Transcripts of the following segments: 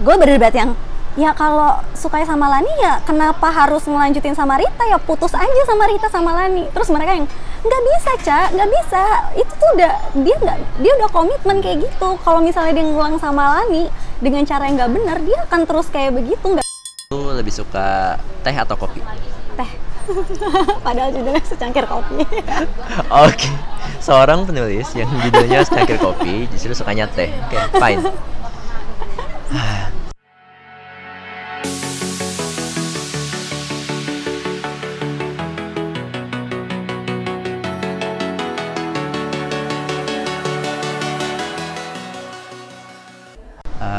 gue berdebat yang ya kalau suka sama Lani ya kenapa harus ngelanjutin sama Rita? Ya putus aja sama Rita sama Lani. Terus mereka yang nggak bisa cak nggak bisa. Itu tuh udah dia nggak dia udah komitmen kayak gitu. Kalau misalnya dia ngulang sama Lani dengan cara yang nggak benar dia akan terus kayak begitu nggak? Lu lebih suka teh atau kopi? teh. Padahal judulnya secangkir kopi. Oke, seorang penulis yang judulnya secangkir kopi justru sukanya teh. Oke, fine. Eh,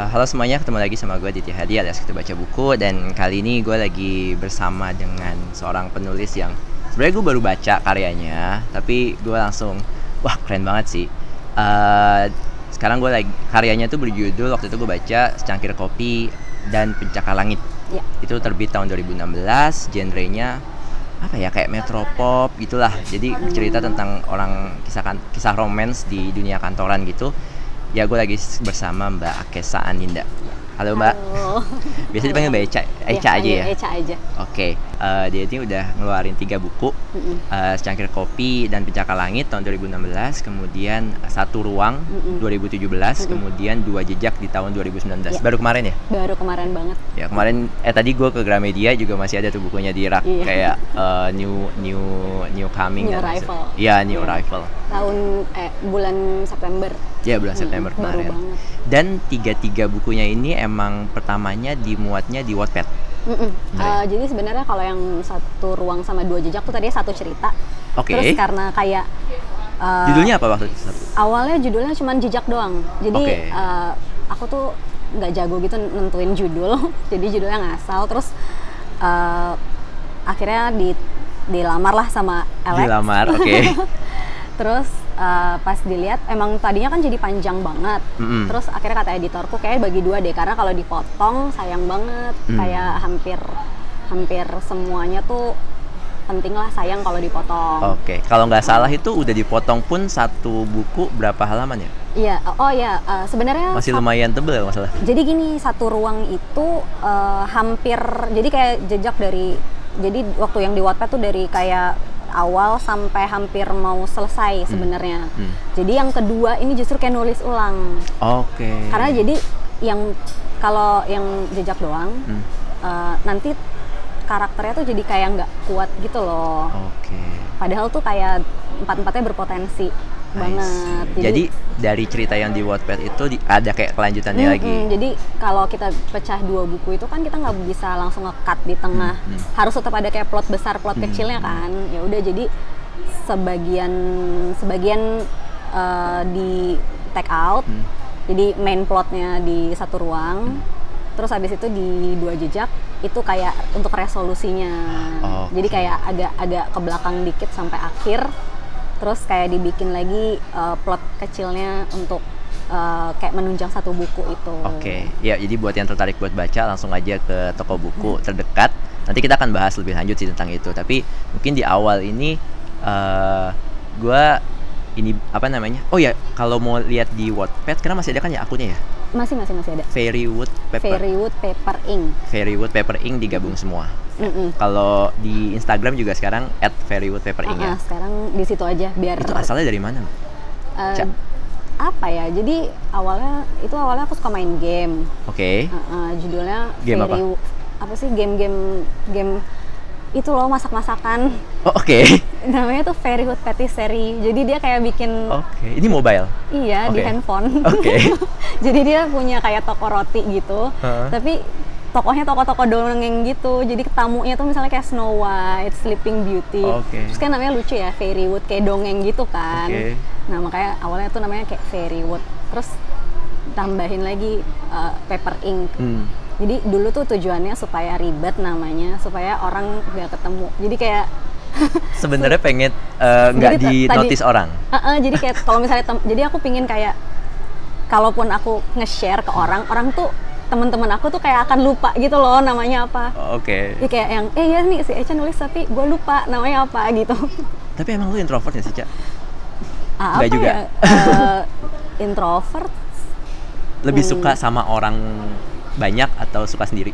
halo semuanya, ketemu lagi sama gue Diti Hadi alias kita baca buku dan kali ini gue lagi bersama dengan seorang penulis yang sebenarnya gue baru baca karyanya tapi gue langsung wah keren banget sih. Eh, sekarang gue lagi karyanya tuh berjudul waktu itu gue baca secangkir kopi dan pencakar langit. ya Itu terbit tahun 2016, genrenya apa ya kayak metropop gitulah. Jadi cerita tentang orang kisah kan- kisah romance di dunia kantoran gitu. Ya gue lagi bersama Mbak Akesa Aninda. Halo Mbak. Halo. Biasa dipanggil Mbak Eca, Eca Ya, aja ya. Eca aja Oke, eh, dia ini udah ngeluarin tiga buku, Mm-mm. eh, secangkir kopi dan pencakar langit tahun 2016, kemudian satu ruang Mm-mm. 2017, kemudian dua jejak di tahun 2019. Ya. Baru kemarin ya? baru kemarin banget Ya kemarin eh tadi gue ke Gramedia juga masih ada tuh bukunya di rak Iya. kayak eh, new new new coming New kan. arrival. Iya new Iya. arrival. tahun eh bulan September Ya bulan Mm-mm, September kemarin. Dan tiga-tiga bukunya ini emang pertamanya dimuatnya di Wattpad. Mm-mm. Nah, Eh, jadi sebenarnya kalau yang satu ruang sama dua jejak tuh tadinya satu cerita. Oke. Terus karena kayak eh, Judulnya apa waktu itu? awalnya judulnya cuma jejak doang. Jadi Oke. eh, aku tuh nggak jago gitu nentuin judul. jadi judulnya ngasal. Terus eh, akhirnya di dilamar lah sama Alex. Dilamar, oke. Terus eh, pas dilihat emang tadinya kan jadi panjang banget. Mm-mm. Terus akhirnya kata editorku kayak bagi dua deh karena kalau dipotong sayang banget. Hmm. Kayak hampir hampir semuanya tuh penting lah sayang kalau dipotong. Oke, kalau nggak salah itu udah dipotong pun satu buku berapa halaman ya? Iya, oh iya eh, sebenarnya Masih lumayan tebel kalau nggak salah. Jadi gini, satu ruang itu eh, hampir jadi kayak jejak dari jadi waktu yang di Wattpad tuh dari kayak awal sampai hampir mau selesai sebenarnya. Hmm. Jadi yang kedua ini justru kayak nulis ulang. Oke. Karena jadi yang kalau yang jejak doang Hmm. eh, nanti karakternya tuh jadi kayak nggak kuat gitu loh. Oke. Padahal tuh kayak empat-empatnya berpotensi I banget. see. Jadi, dari cerita yang di Wattpad itu di- ada kayak kelanjutannya Mm-mm, lagi. Jadi kalau kita pecah dua buku itu kan kita nggak bisa langsung nge-cut di tengah. Hmm, hmm. Harus tetap ada kayak plot besar, plot Hmm. kecilnya kan. Ya udah jadi sebagian sebagian eh, di take out. Hmm. Jadi main plotnya di satu ruang. Terus habis itu di dua jejak itu kayak untuk resolusinya. Oke. Jadi kayak agak agak ke belakang dikit sampai akhir. Terus kayak dibikin lagi eh, plot kecilnya untuk eh, kayak menunjang satu buku itu. Oke, ya jadi buat yang tertarik buat baca langsung aja ke toko buku terdekat. Nanti kita akan bahas lebih lanjut sih tentang itu. Tapi mungkin di awal ini eh gua ini apa namanya? Oh ya, kalau mau lihat di Wattpad karena masih ada kan ya akunnya ya? Masih masih masih ada. Fairywood Paper. Fairywood Paper Ink. Fairywood Paper Ink digabung semua. Mm-mm. Kalau di Instagram juga sekarang at Fairywood Paper Ink ya. Ah, ah, sekarang di situ aja biar Itu asalnya dari mana? Ca- apa ya? Jadi awalnya itu awalnya aku suka main game. Oke. Ah, ah, judulnya Game apa? Fairy apa sih game-game game itu loh masak-masakan Oh, oke. namanya tuh Fairyhood Patisserie jadi dia kayak bikin Oke, ini mobile. iya di Oh, Oke. handphone Oke. jadi dia punya kayak toko roti gitu Heeh. tapi tokohnya toko-toko dongeng gitu jadi tamunya tuh misalnya kayak Snow White, Sleeping Beauty Oke. terus kan namanya lucu ya Fairywood kayak dongeng gitu kan Oke. nah makanya awalnya tuh namanya kayak Fairywood terus tambahin lagi uh, paper ink Hmm. Jadi dulu tuh tujuannya supaya ribet namanya supaya orang nggak ketemu jadi kayak Sebenarnya pengen eh, nggak ta- di notice orang. Heeh, jadi kayak kalau misalnya jadi aku pingin kayak kalaupun aku nge-share ke orang orang tuh teman-teman aku tuh kayak akan lupa gitu loh namanya apa Oke. Jadi kayak yang eh ya nih si Echa nulis tapi gue lupa namanya apa gitu Tapi emang lu introvert ya sih, Cak? ah, apa juga. ya Eh, introvert Lebih Hmm. suka sama orang banyak atau suka sendiri?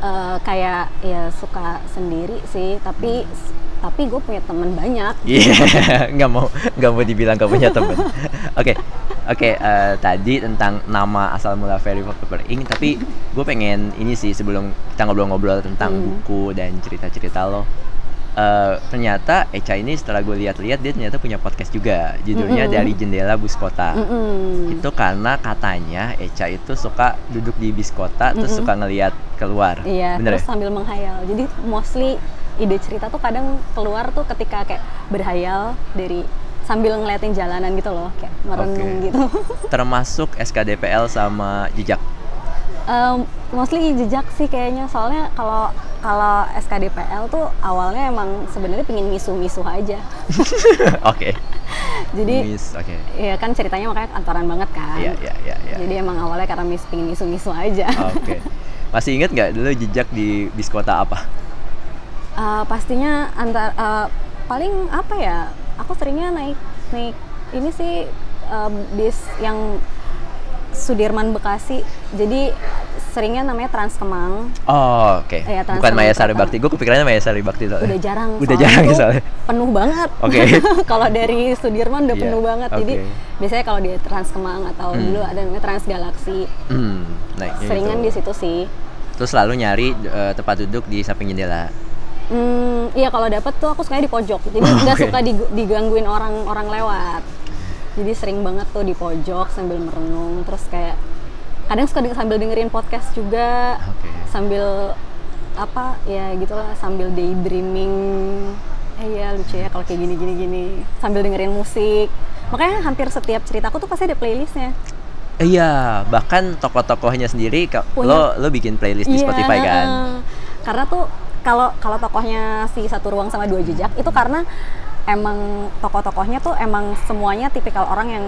Eh, kayak ya suka sendiri sih tapi tapi gue punya teman banyak Iya, nggak mau nggak mau dibilang gak punya temen. Oke, oke. eh, tadi tentang nama asal mula Very October Ink, tapi gue pengen ini sih sebelum kita ngobrol-ngobrol tentang Hmm. buku dan cerita-cerita lo. Eh, ternyata Echa ini setelah gue lihat-lihat dia ternyata punya podcast juga, judulnya Mm-mm. dari Jendela Bus Kota. Mm-mm. Itu karena katanya Echa itu suka duduk di bis kota terus Mm-mm. suka ngelihat keluar. Iya, Bener terus ya? sambil menghayal. Jadi mostly ide cerita tuh kadang keluar tuh ketika kayak berhayal dari sambil ngeliatin jalanan gitu loh, kayak merenung Oke. gitu. Termasuk SKDPL sama jejak. Em, mostly jejak sih kayaknya. Soalnya kalau kalau SKDPL tuh awalnya emang sebenarnya pingin misu-misu aja. Oke. Jadi Miss, oke. ya kan ceritanya makanya kantoran banget kan. Iya, iya, iya, iya. Jadi emang awalnya karena mis pingin misu-misu aja. Oke. Masih inget nggak dulu jejak di bis kota apa? Eh, pastinya antar eh, paling apa ya? Aku seringnya naik naik ini sih eh, bis yang Sudirman Bekasi. Jadi seringnya namanya Trans Kemang. Oh, oke. Iya, Trans Bukan Maya Sari. Bakti. Gue kepikirannya Maya Sari Bakti soalnya. Udah jarang. Udah soalnya jarang ya soalnya. Penuh banget. Oke. kalau dari Sudirman udah Iya, penuh banget. Jadi oke. biasanya kalau di Trans Kemang atau Hmm. dulu ada namanya Trans Galaxy. Hmm, naiknya Seringan itu. di situ sih. Terus selalu nyari eh, tempat duduk di samping jendela. Hmm, iya kalau dapet tuh aku sukanya di pojok. Jadi nggak Oke. suka digangguin orang orang lewat. Jadi sering banget tuh di pojok sambil merenung. Terus kayak kadang suka sambil dengerin podcast juga. Oke. Sambil apa ya gitulah sambil daydreaming. Eh ya lucu ya kalau kayak gini gini gini. Sambil dengerin musik. Makanya hampir setiap ceritaku tuh pasti ada playlistnya. Eh, Iya, bahkan tokoh-tokohnya sendiri Punya- lo lo bikin playlist di Iya, Spotify kan. Karena tuh kalau kalau tokohnya si satu ruang sama dua jejak itu karena emang tokoh-tokohnya tuh emang semuanya tipikal orang yang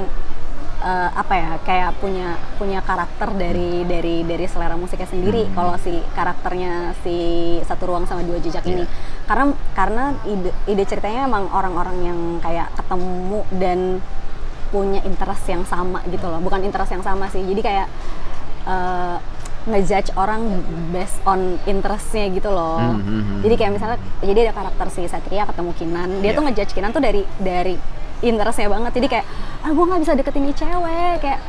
eh, apa ya kayak punya punya karakter dari dari dari selera musiknya sendiri. Hmm. kalau si karakternya si satu ruang sama dua jejak ini. Iya. karena karena ide ide ceritanya emang orang-orang yang kayak ketemu dan punya interest yang sama gitu loh. Bukan interest yang sama sih. Jadi kayak eh, ngejudge orang based on interestnya gitu loh. Hmm, hmm, jadi kayak misalnya jadi ada karakter si Satria ketemu Kinan. Dia Iya. tuh ngejudge Kinan tuh dari dari interestnya banget. Jadi kayak ah gue nggak bisa deketin ini cewek. Kayak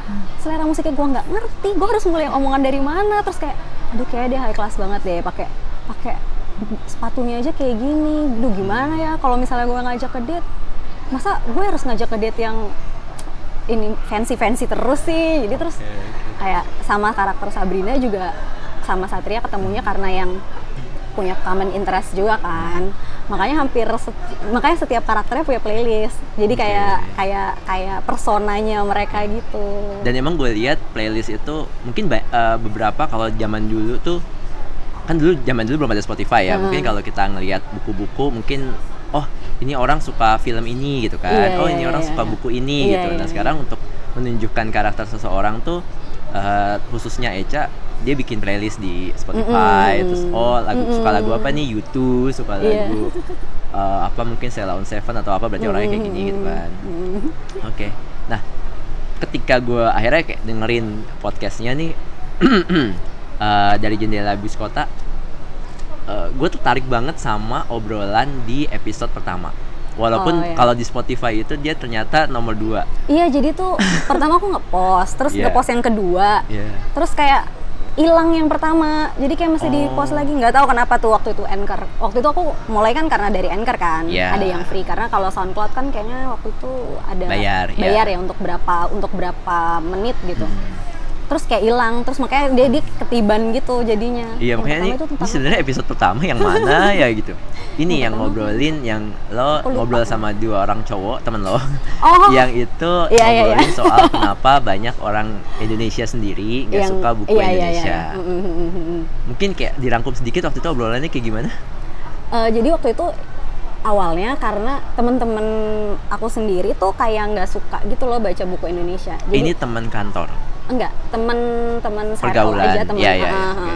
selera musiknya gue nggak ngerti. Gue harus mulai omongan dari mana? Terus kayak aduh kayak dia high class banget deh pakai pakai sepatunya aja kayak gini. Aduh gimana ya kalau misalnya gue ngajak ke date? Masa gue harus ngajak ke date yang ini fancy fancy terus sih? Jadi terus kayak sama karakter Sabrina juga sama Satria ketemunya karena yang punya common interest juga kan makanya hampir seti- makanya setiap karakternya punya playlist jadi kayak kayak kayak personanya mereka gitu Dan emang gue lihat playlist itu mungkin eh, beberapa kalau zaman dulu tuh kan dulu zaman dulu belum ada Spotify ya. Hmm. Mungkin kalau kita ngelihat buku-buku mungkin oh ini orang suka film ini gitu kan. Iya, oh ini orang iya, suka iya. buku ini Iya, gitu. Nah, iya. sekarang untuk menunjukkan karakter seseorang tuh eh, khususnya Eca dia bikin playlist di Spotify Mm-mm. terus oh lagu suka lagu apa nih YouTube suka Iya. lagu eh, apa mungkin on Seven atau apa berarti orangnya kayak gini gitu kan Mm. Oke. Nah, ketika gue akhirnya kayak dengerin podcastnya nih eh, dari jendela bus kota, gue tertarik banget sama obrolan di episode pertama. Walaupun Oh, iya. kalau di Spotify itu dia ternyata nomor dua. iya jadi tuh pertama aku ngepost terus Iya. ngepost yang kedua Iya. terus kayak hilang yang pertama jadi kayak mesti di post Oh. lagi nggak tahu kenapa tuh waktu itu anchor waktu itu aku mulai kan karena dari anchor kan Iya. ada yang free karena kalau soundcloud kan kayaknya waktu itu ada Bayar, iya. bayar ya untuk berapa untuk berapa menit gitu Hmm. Terus kayak hilang terus makanya dia, dia ketiban gitu jadinya Iya Yang makanya ini, ini sebenarnya episode pertama yang mana ya gitu. Ini yang ngobrolin yang lo ngobrol sama dua orang cowok temen lo. Oh. yang itu Iya, iya, ngobrolin iya. soal kenapa banyak orang Indonesia sendiri nggak suka buku iya, iya, iya, Indonesia. iya. Mm, mm. Mungkin kayak dirangkum sedikit waktu itu obrolannya kayak gimana? Eh, jadi waktu itu awalnya karena temen-temen aku sendiri tuh kayak nggak suka gitu loh baca buku Indonesia. Jadi Ini teman kantor. Enggak teman-teman circle Pergaulan. aja teman. Iya, Ah, ah. oke.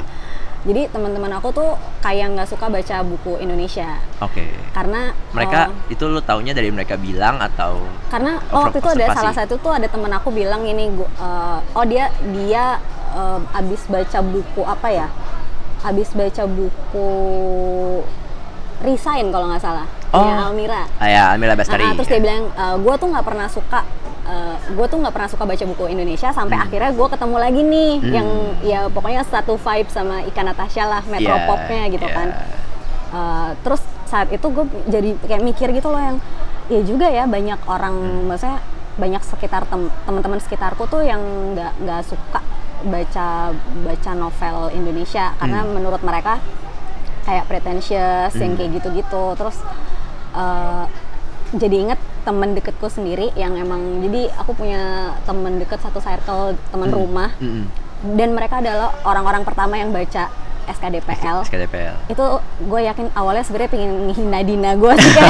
Jadi teman-teman aku tuh kayak nggak suka baca buku Indonesia Oke. karena Mereka eh, itu lu taunya dari mereka bilang atau karena Oh, waktu itu ada salah satu tuh ada temen aku bilang ini gua, eh, oh dia dia eh, abis baca buku apa ya abis baca buku Resign kalau nggak salah Oh. punya Almira Ah, ya, Amira Bastari. Ah, terus dia bilang gue tuh nggak pernah suka gue tuh nggak pernah suka baca buku Indonesia sampai akhirnya gue ketemu lagi nih Hmm. yang ya pokoknya satu vibe sama Ika Natasha lah Iya, metropopnya gitu iya. kan Uh, terus saat itu gue jadi kayak mikir gitu loh yang ya juga ya banyak orang Hmm. maksudnya banyak sekitar tem- teman-teman sekitarku tuh yang nggak nggak suka baca baca novel Indonesia karena Hmm. menurut mereka kayak pretentious yang Hmm. kayak gitu-gitu terus uh, jadi inget temen deketku sendiri yang emang jadi aku punya temen deket satu circle teman Hmm. rumah Mm-mm. dan mereka adalah orang-orang pertama yang baca SKDPL SKDPL. itu gue yakin awalnya sebenarnya pengen ngehina Dina gue sih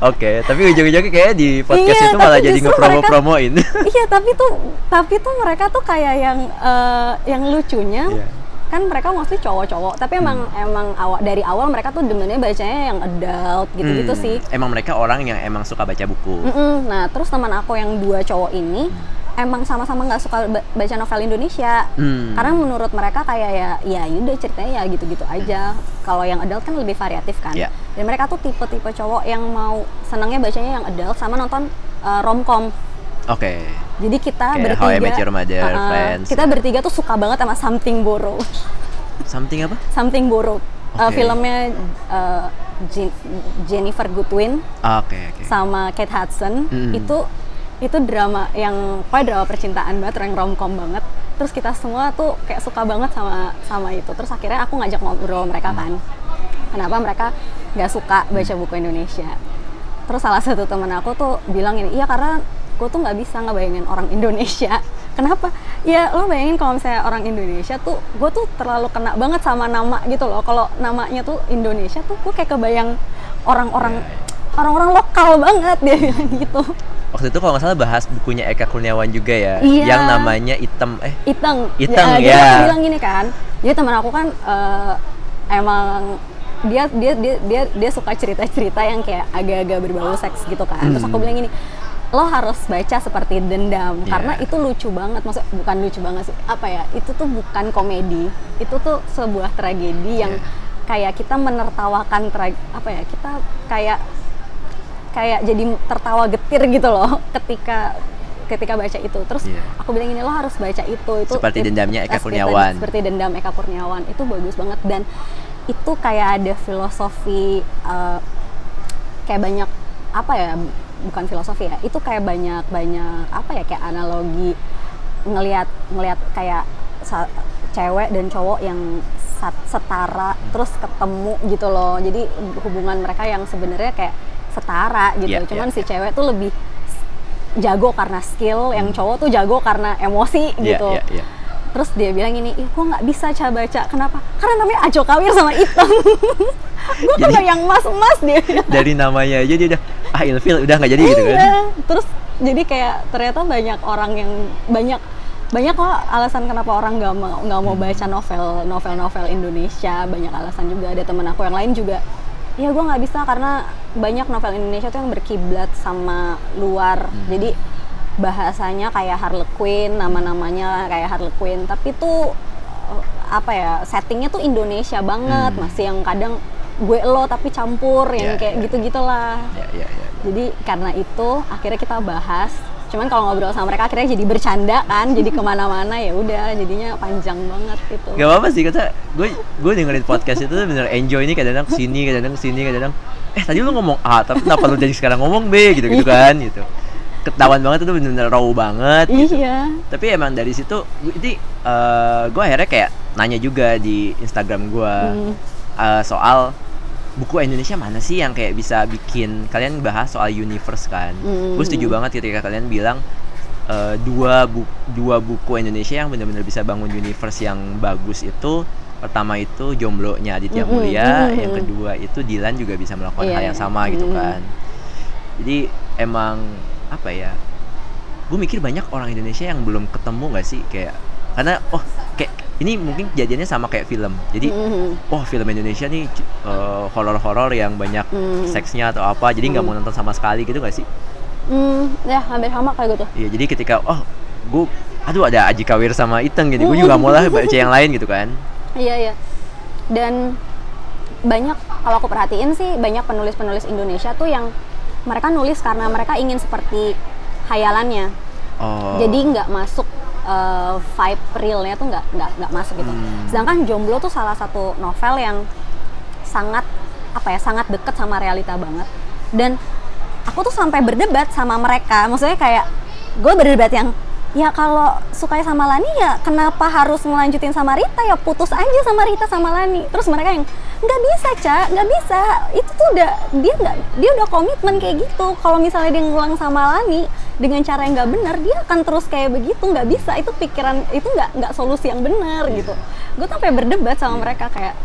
Oke, tapi ujung-ujungnya kayak di podcast Iya, itu malah jadi ngepromo-promoin. iya tapi tuh tapi tuh mereka tuh kayak yang eh, yang lucunya Iya. Kan mereka mostly cowok-cowok tapi emang emang awal dari awal mereka tuh demennya bacanya yang adult gitu-gitu Hmm, sih. Emang mereka orang yang emang suka baca buku. Mm-mm. nah terus teman aku yang dua cowok ini emang sama-sama nggak suka ba- baca novel Indonesia. Hmm. karena menurut mereka kayak ya ya yaudah ceritanya ya gitu-gitu aja. Kalau yang adult kan lebih variatif kan. Iya. dan mereka tuh tipe-tipe cowok yang mau senangnya bacanya yang adult sama nonton uh, romcom Oke. jadi kita Kayak bertiga How I Met Your Mother, Uh-uh. Friends. kita bertiga tuh suka banget sama Something Borrowed Something apa? Something Borrowed Uh, Oke. filmnya uh, Jen- Jennifer Goodwin Ah, Oke, oke. sama Kate Hudson Mm. itu itu drama yang pokoknya drama percintaan banget yang romcom banget terus kita semua tuh kayak suka banget sama sama itu terus akhirnya aku ngajak ngobrol mereka kan kenapa mereka nggak suka baca buku Indonesia terus salah satu temen aku tuh bilang ini iya karena gue tuh nggak bisa ngebayangin orang Indonesia kenapa ya lo bayangin kalau misalnya orang Indonesia tuh gue tuh terlalu kena banget sama nama gitu loh kalau namanya tuh Indonesia tuh gue kayak kebayang orang-orang orang-orang lokal banget dia bilang gitu Waktu itu kalau nggak salah bahas bukunya Eka Kurniawan juga ya, Iya. yang namanya Item eh Iteng. Iteng, jadi ya. aku bilang gini kan. Jadi teman aku kan eh, emang dia dia dia dia dia suka cerita-cerita yang kayak agak-agak berbau seks gitu kan. Terus aku Hmm. bilang gini, lo harus baca seperti dendam Iya. karena itu lucu banget. Maksud bukan lucu banget sih. Apa ya? Itu tuh bukan komedi. Itu tuh sebuah tragedi yang Iya. kayak kita menertawakan tra- apa ya? Kita kayak kayak jadi tertawa getir gitu loh ketika ketika baca itu terus Iya. aku bilang ini lo harus baca itu itu Seperti Dendamnya Eka Kurniawan. seperti dendam Eka Kurniawan itu bagus banget dan itu kayak ada filosofi eh, kayak banyak apa ya bukan filosofi ya itu kayak banyak banyak apa ya kayak analogi ngelihat ngelihat kayak sa- cewek dan cowok yang setara terus ketemu gitu loh. Jadi hubungan mereka yang sebenarnya kayak setara gitu. Iya, cuman iya, si cewek tuh lebih jago karena skill yang cowok tuh jago karena emosi Iya, gitu. iya, iya. terus dia bilang ini ih gue nggak bisa cara baca. Kenapa? Karena namanya Ajo Kawir sama Item. Gue tuh yang emas emas dia. Dari namanya aja dia udah ah ilfil udah nggak jadi gitu kan. Iya. terus jadi kayak ternyata banyak orang yang banyak banyak kok alasan kenapa orang nggak mau nggak mau baca novel novel novel Indonesia banyak alasan juga ada temen aku yang lain juga ya gue nggak bisa karena banyak novel Indonesia tuh yang berkiblat sama luar jadi bahasanya kayak Harlequin nama-namanya kayak Harlequin tapi tuh eh, apa ya settingnya tuh Indonesia banget Hmm. masih yang kadang gue lo tapi campur yang Iya, kayak iya. gitu gitulah Ya, ya, ya. jadi karena itu akhirnya kita bahas. Cuman kalau ngobrol sama mereka akhirnya jadi bercanda kan, jadi ke mana-mana ya udah jadinya panjang banget gitu. Gak apa-apa sih kata gue gue dengerin podcast itu tuh bener enjoy ini kadang-kadang ke sini kadang-kadang ke sini kadang-kadang eh tadi lu ngomong A tapi kenapa lu jadi sekarang ngomong B gitu gitu kan gitu ketahuan banget itu bener-bener raw banget gitu. Iya. tapi emang dari situ gue- ini eh, gue akhirnya kayak nanya juga di Instagram gue Hmm. eh, soal buku Indonesia mana sih yang kayak bisa bikin kalian bahas soal universe kan Hmm. gue setuju banget ketika kalian bilang eh, dua bu dua buku Indonesia yang benar-benar bisa bangun universe yang bagus itu pertama itu jomblo-nya Aditya Mm-mm, Mulia mm-mm. yang kedua itu Dilan juga bisa melakukan Iya, hal yang sama gitu mm-mm. kan jadi emang apa ya gue mikir banyak orang Indonesia yang belum ketemu gak sih kayak karena oh kayak ini mungkin kejadiannya sama kayak film jadi Mhm. oh film Indonesia nih eh, horor-horor yang banyak Hmm. seksnya atau apa jadi nggak mau nonton sama sekali gitu gak sih Hmm, ya hampir sama kayak gitu. Iya, jadi ketika oh gue aduh ada Aji Kawir sama Iteng gitu gue juga mau lah baca yang lain gitu kan Iya iya. Dan banyak kalau aku perhatiin sih banyak penulis-penulis Indonesia tuh yang mereka nulis karena mereka ingin seperti hayalannya. oh Jadi nggak masuk eh, vibe realnya tuh nggak nggak nggak masuk gitu. Hmm. Sedangkan Jomblo tuh salah satu novel yang sangat apa ya sangat deket sama realita banget. Dan aku tuh sampai berdebat sama mereka. Maksudnya kayak gue berdebat yang ya kalau suka sama Lani ya kenapa harus ngelanjutin sama Rita ya putus aja sama Rita sama Lani. Terus mereka yang nggak bisa cak nggak bisa. Itu tuh udah dia nggak dia udah komitmen kayak gitu. Kalau misalnya dia ngulang sama Lani dengan cara yang nggak benar dia akan terus kayak begitu. Nggak bisa. Itu pikiran itu nggak nggak solusi yang benar gitu. Gue sampai berdebat sama mereka kayak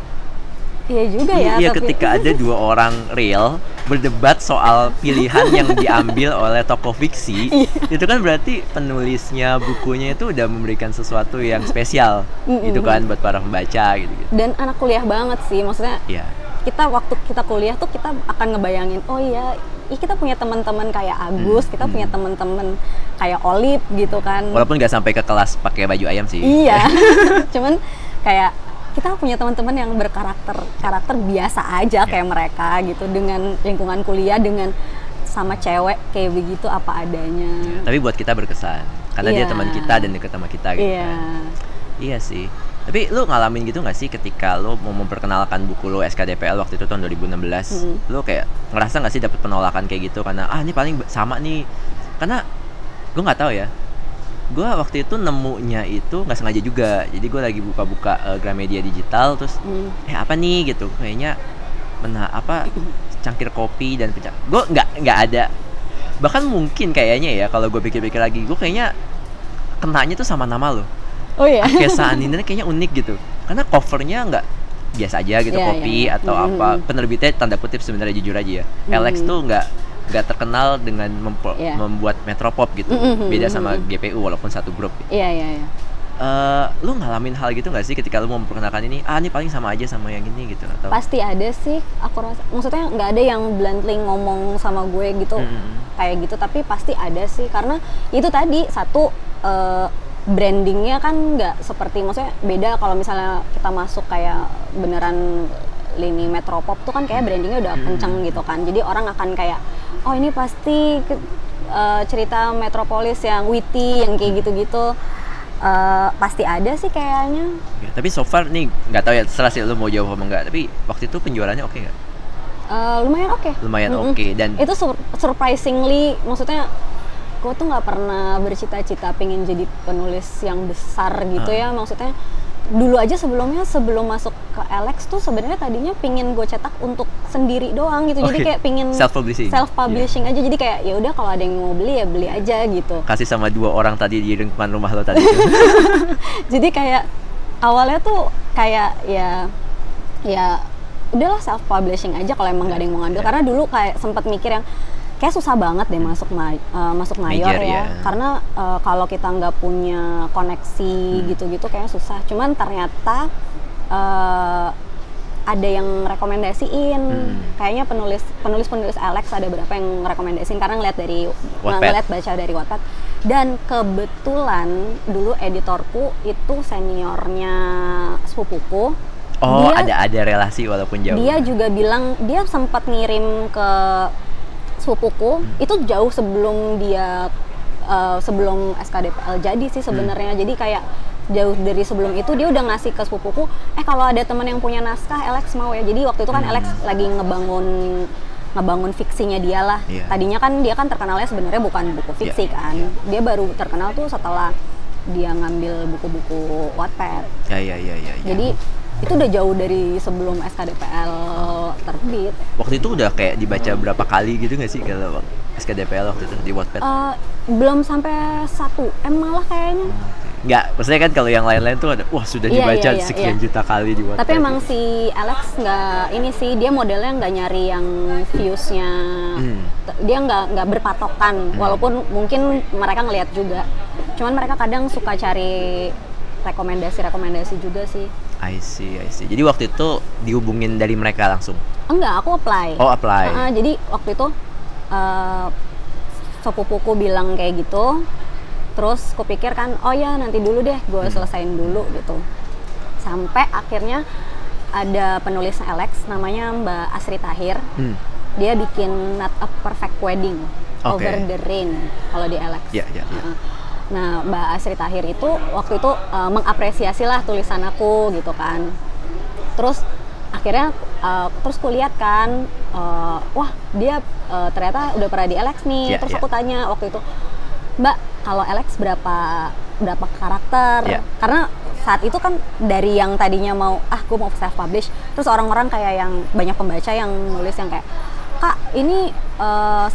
iya juga ya Iya ketika ada dua orang real berdebat soal pilihan yang diambil oleh tokoh fiksi Iya. itu kan berarti penulisnya bukunya itu udah memberikan sesuatu yang spesial gitu kan buat para pembaca gitu gitu dan anak kuliah banget sih maksudnya Iya. kita waktu kita kuliah tuh kita akan ngebayangin oh iya ih kita punya teman-teman kayak Agus kita punya teman-teman kayak Olip gitu kan. Walaupun nggak sampai ke kelas pakai baju ayam sih. Iya. Cuman kayak kita punya teman-teman yang berkarakter karakter biasa aja kayak mereka gitu dengan lingkungan kuliah dengan sama cewek kayak begitu apa adanya. tapi buat kita berkesan karena dia Iya. teman kita dan deket sama kita gitu Iya. kan iya sih tapi lu ngalamin gitu nggak sih ketika lu mau memperkenalkan buku lu SKDPL waktu itu tahun 2016 Hmm. lu kayak ngerasa nggak sih dapat penolakan kayak gitu karena ah ini paling sama nih karena gue nggak tahu ya gue waktu itu nemunya itu nggak sengaja juga jadi gue lagi buka-buka eh, Gramedia digital terus Hmm. eh apa nih gitu kayaknya mena apa cangkir kopi dan pecah gue nggak nggak ada bahkan mungkin kayaknya ya kalau gue pikir-pikir lagi gue kayaknya kenanya tuh sama nama lo Oh iya. Akesa Anindra kayaknya unik gitu karena covernya nggak biasa aja gitu Iya, kopi iya. atau Mhm. apa penerbitnya tanda kutip sebenarnya jujur aja ya Alex Mhm. tuh nggak nggak terkenal dengan Iya. membuat metropop gitu Mhm, beda sama. GPU walaupun satu grup gitu. Iya iya iya. Eh, lu ngalamin hal gitu nggak sih ketika lu mau memperkenalkan ini ah ini paling sama aja sama yang ini gitu atau Pasti ada sih aku rasa maksudnya nggak ada yang bluntly ngomong sama gue gitu Mhm. kayak gitu tapi pasti ada sih karena itu tadi satu eh, brandingnya kan nggak seperti maksudnya beda kalau misalnya kita masuk kayak beneran lini metropop tuh kan kayak brandingnya udah kenceng gitu kan jadi orang akan kayak oh ini pasti ke- eh, cerita metropolis yang witty yang kayak gitu-gitu Eh, pasti ada sih kayaknya Ya, tapi so far nih nggak tahu ya terserah sih lu mau jawab apa enggak tapi waktu itu penjualannya oke nggak Eh, lumayan oke Lumayan Mm-mm. oke, dan- itu sur- surprisingly maksudnya gue tuh nggak pernah bercita-cita pengen jadi penulis yang besar gitu Ah. ya maksudnya dulu aja sebelumnya sebelum masuk ke Alex tuh sebenarnya tadinya pingin gue cetak untuk sendiri doang gitu jadi Oke. kayak pingin Self-publishing. self publishing aja jadi kayak ya udah kalau ada yang mau beli ya beli aja gitu kasih sama dua orang tadi di depan rumah lo tadi jadi kayak awalnya tuh kayak ya ya udahlah self publishing aja kalau emang gak ada yang mau ngambil Ya. karena dulu kayak sempat mikir yang kayak susah banget deh masuk ma- eh, masuk mayor Major, ya ya. karena eh, kalau kita nggak punya koneksi Hmm. gitu-gitu kayak susah cuman ternyata eh, ada yang rekomendasiin Hmm. kayaknya penulis penulis penulis Alex ada berapa yang rekomendasiin karena ngeliat dari Wattpad. ngeliat baca dari Wattpad dan kebetulan dulu editorku itu seniornya sepupuku oh Dia- ada ada relasi walaupun jauh dia juga bilang dia sempat ngirim ke sepupuku Hmm. itu jauh sebelum dia eh, sebelum SKDPL jadi sih Hmm. sebenarnya jadi kayak jauh dari sebelum itu dia udah ngasih ke sepupuku eh kalau ada teman yang punya naskah Alex mau ya jadi waktu itu kan Hmm. Alex lagi ngebangun ngebangun fiksinya dia lah Iya. tadinya kan dia kan terkenalnya sebenarnya bukan buku fiksi Iya, kan dia baru terkenal tuh setelah dia ngambil buku-buku Wattpad ya ya ya ya, ya. Itu udah jauh dari sebelum SKDPL terbit. waktu itu udah kayak dibaca berapa kali gitu nggak sih kalau SKDPL waktu itu di Wattpad Eh, belum sampai satu M malah kayaknya. nggak maksudnya kan kalau yang lain-lain tuh ada wah sudah Iya, dibaca iya, iya, sekian iya. juta kali di Wattpad Tapi emang gitu. si Alex nggak ini sih dia modelnya nggak nyari yang viewsnya, Hmm. Dia nggak nggak berpatokan. Walaupun mungkin mereka ngelihat juga, cuman mereka kadang suka cari rekomendasi-rekomendasi juga sih. I see I see jadi waktu itu dihubungin dari mereka langsung Enggak, aku apply. oh apply Ah, jadi waktu itu eh, sepupuku bilang kayak gitu, terus kupikir kan oh ya nanti dulu deh gue selesain dulu gitu sampai akhirnya ada penulis Alex namanya Mbak Asri Tahir Hmm. dia bikin Not a Perfect Wedding Oke. Over the Rain kalau di Alex Iya, iya, iya. Heeh. Nah, Mbak Asri Tahir itu waktu itu eh, mengapresiasi lah tulisan aku gitu kan. Terus akhirnya eh, terus kulihat kan, eh, wah dia eh, ternyata udah pernah di Alex nih. Iya, terus iya. aku tanya waktu itu, Mbak kalau Alex berapa berapa karakter? Iya. Karena saat itu kan dari yang tadinya mau ah gue mau self publish, terus orang-orang kayak yang banyak pembaca yang nulis yang kayak kak ini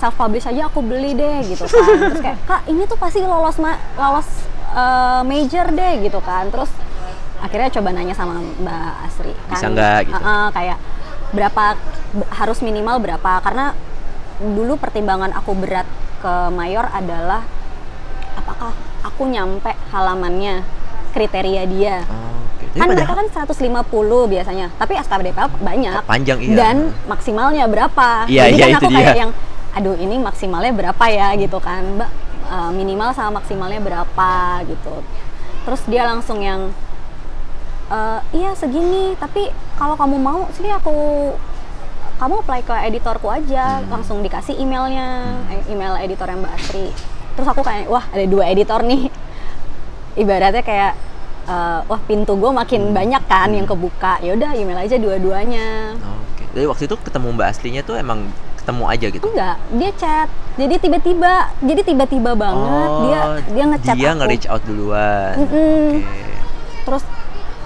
self publish aja aku beli deh gitu kan. Terus kayak kak ini tuh pasti lolos ma lolos eh, major deh gitu kan. Terus akhirnya coba nanya sama mbak Asri Bisa nggak gitu? "Eh, eh, kayak berapa harus minimal berapa? Karena dulu pertimbangan aku berat ke mayor adalah apakah aku nyampe halamannya kriteria dia. Oke. Jadi kan mereka kan 150 biasanya tapi SKDPL banyak. Panjang, iya. dan maksimalnya berapa? Iya, jadi iya, kan itu aku kayak dia. yang aduh ini maksimalnya berapa ya? Gitu kan. Mbak eh, minimal sama maksimalnya berapa gitu. Terus dia langsung yang "Eh, iya segini tapi kalau kamu mau sini aku kamu apply ke editorku aja. Hmm. langsung dikasih emailnya eh, email editor yang mbak Asri. Terus aku kayak wah ada dua editor nih ibaratnya kayak eh, wah pintu gue makin banyak kan yang kebuka ya udah email aja dua-duanya Oke. Jadi waktu itu ketemu Mbak aslinya tuh emang ketemu aja gitu. enggak dia chat jadi tiba-tiba jadi tiba-tiba banget dia dia ngechat Oh, dia aku nge-reach out duluan. Mm-mm. Oke. terus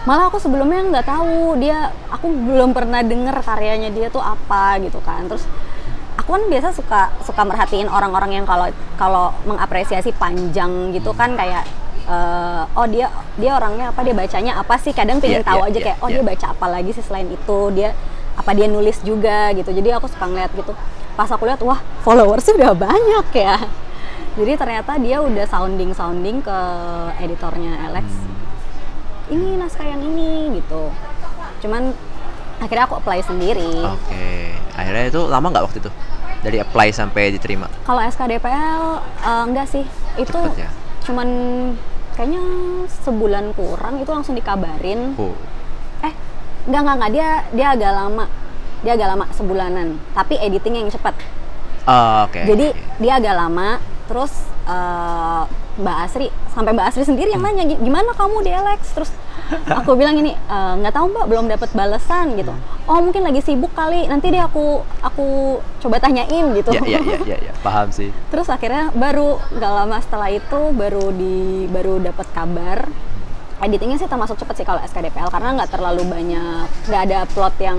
malah aku sebelumnya nggak tahu dia aku belum pernah denger karyanya dia tuh apa gitu kan terus aku kan biasa suka suka merhatiin orang-orang yang kalau kalau mengapresiasi panjang gitu kan kayak eh, oh dia dia orangnya apa? Dia bacanya apa sih? Kadang pengen Iya, tahu iya, aja iya, kayak oh iya. dia baca apa lagi sih selain itu? Dia apa dia nulis juga gitu. Jadi aku suka ngeliat gitu. Pas aku lihat wah followersnya udah banyak ya. Jadi ternyata dia udah sounding sounding ke editornya Alex. Ini naskah yang ini gitu. Cuman akhirnya aku apply sendiri. Oke. Akhirnya itu lama nggak waktu itu? Dari apply sampai diterima. kalau SKDPL eh, enggak sih. Itu Cepet ya? cuman kayaknya sebulan kurang itu langsung dikabarin. Oh. eh enggak enggak enggak dia dia agak lama. Dia agak lama sebulanan. Tapi editing yang cepet Oh, Oke. jadi dia agak lama terus eh, Mbak Asri sampai Mbak Asri sendiri yang nanya "Gi- gimana kamu di Alex? Terus aku bilang ini "Eh, nggak tahu Mbak belum dapat balasan gitu. Oh mungkin lagi sibuk kali nanti deh aku aku coba tanyain gitu. Ya, ya, ya, ya, ya, paham sih. terus akhirnya baru nggak lama setelah itu baru di baru dapat kabar. Editingnya sih termasuk cepet sih kalau SKDPL karena nggak terlalu banyak nggak ada plot yang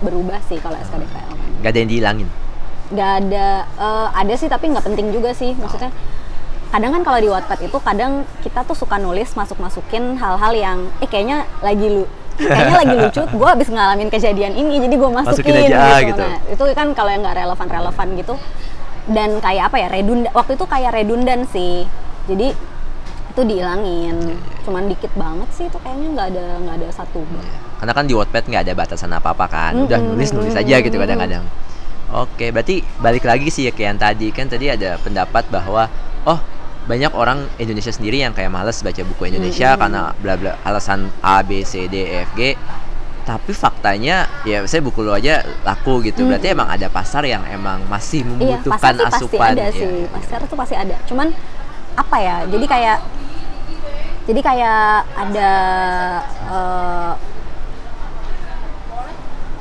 berubah sih kalau SKDPL kan Gak ada yang dihilangin. Nggak ada eh, ada sih tapi nggak penting juga sih. Maksudnya kadang kan kalau di Wattpad itu kadang kita tuh suka nulis masuk masukin hal-hal yang eh kayaknya lagi lu kayaknya lagi lucu gue abis ngalamin kejadian ini jadi gue masukin, Masukin aja, gitu. nah itu kan kalau yang nggak relevan relevan gitu. Dan kayak apa ya redundan waktu itu kayak redundan sih. Jadi itu dihilangin. Cuman dikit banget sih itu kayaknya nggak ada nggak ada satu. Karena kan di Wattpad nggak ada batasan apa-apa kan. Udah nulis nulis aja gitu kadang-kadang. Oke, berarti balik lagi sih ya kayak yang tadi kan tadi ada pendapat bahwa oh banyak orang Indonesia sendiri yang kayak males baca buku Indonesia karena bla bla alasan A B C D E F G. Tapi faktanya ya saya buku lo aja laku gitu. Berarti emang ada pasar yang emang masih Iya, membutuhkan pasar tuh pasti asupan. ada Iya, sih. iya, iya. Pasar tuh pasti ada. Cuman apa ya? Jadi kayak jadi kayak ada eh,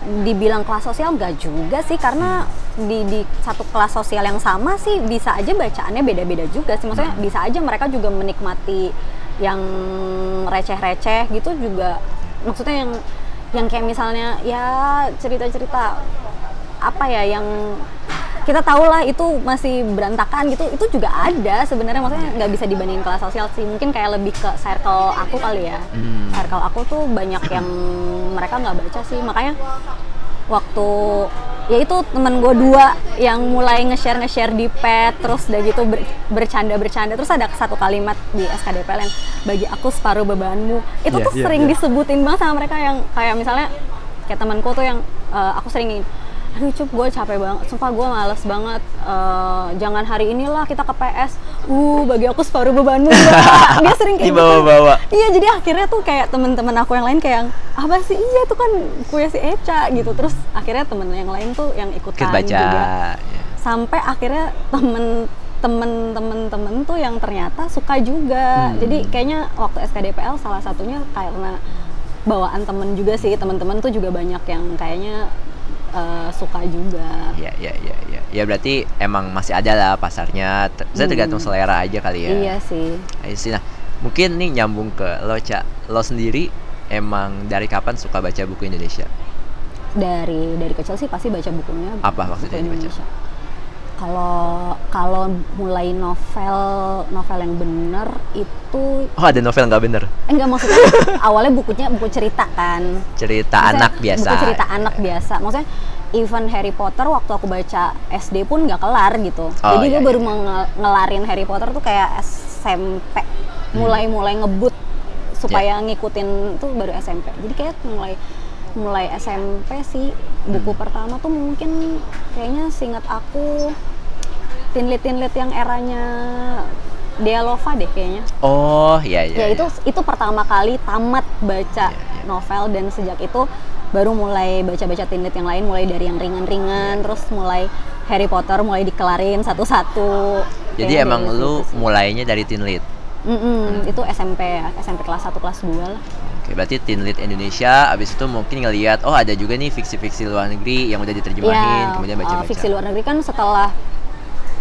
dibilang kelas sosial enggak juga sih karena di di satu kelas sosial yang sama sih bisa aja bacaannya beda-beda juga sih. Maksudnya bisa aja mereka juga menikmati yang receh-receh gitu juga. Maksudnya yang yang kayak misalnya ya cerita-cerita apa ya yang kita tahu lah itu masih berantakan gitu itu juga ada sebenarnya. Maksudnya nggak bisa dibandingin kelas sosial sih. Mungkin kayak lebih ke circle aku kali ya. Hmm. circle aku tuh banyak yang mereka nggak baca sih. Makanya waktu ya itu temen gue dua yang mulai nge-share nge-share di pet terus udah gitu ber- bercanda bercanda terus ada satu kalimat di SKDPL yang bagi aku separuh bebanmu. Itu Iya, tuh iya, sering iya. disebutin banget sama mereka yang kayak misalnya kayak temanku tuh yang eh, aku sering aduh cup gue capek banget sumpah gue males banget Eh, jangan hari inilah kita ke PS uh bagi aku separuh bebanmu Mbak." dia sering kayak gitu Dibawa-bawa. iya jadi akhirnya tuh kayak temen-temen aku yang lain kayak apa sih iya tuh kan kue si Eca gitu terus akhirnya temen yang lain tuh yang ikutan Ikut baca. juga Ya. sampai akhirnya temen temen temen temen tuh yang ternyata suka juga Hmm. jadi kayaknya waktu SKDPL salah satunya karena bawaan temen juga sih temen-temen tuh juga banyak yang kayaknya eh, suka juga Ya, ya, ya, ya. Ya berarti emang masih ada lah pasarnya. Saya tergantung selera aja kali ya. Hmm. iya sih I see. Nah, mungkin nih nyambung ke lo, Ca. Lo sendiri emang dari kapan suka baca buku Indonesia? dari dari kecil sih pasti baca bukunya Apa maksudnya buku dibaca? Indonesia kalau kalau mulai novel novel yang bener itu Oh, ada novel nggak bener? eh, enggak maksudnya awalnya bukunya buku cerita kan Cerita Maksudnya anak biasa. Buku cerita anak biasa. Maksudnya even Harry Potter waktu aku baca SD pun nggak kelar gitu. Oh, Jadi iya, gue baru iya. ngelarin Harry Potter tuh kayak SMP. Hmm. Mulai-mulai ngebut supaya Iya. ngikutin tuh baru SMP. Jadi kayak mulai mulai SMP sih buku Hmm. pertama tuh mungkin kayaknya seingat aku tinlit-tinlit yang eranya Dialova deh kayaknya Oh, iya, iya. ya itu itu pertama kali tamat baca Iya, iya. novel dan sejak itu baru mulai baca-baca tinlit yang lain mulai dari yang ringan-ringan Iya. terus mulai Harry Potter mulai dikelarin satu-satu Jadi Kayaknya emang dari lu mulainya dari teen lit. Mm-mm, itu SMP ya SMP kelas 1 kelas 2 lah Oke, berarti teen lit Indonesia, abis itu mungkin ngelihat, oh ada juga nih fiksi-fiksi luar negeri yang udah diterjemahin, Ya, kemudian uh, baca-baca. fiksi luar negeri kan setelah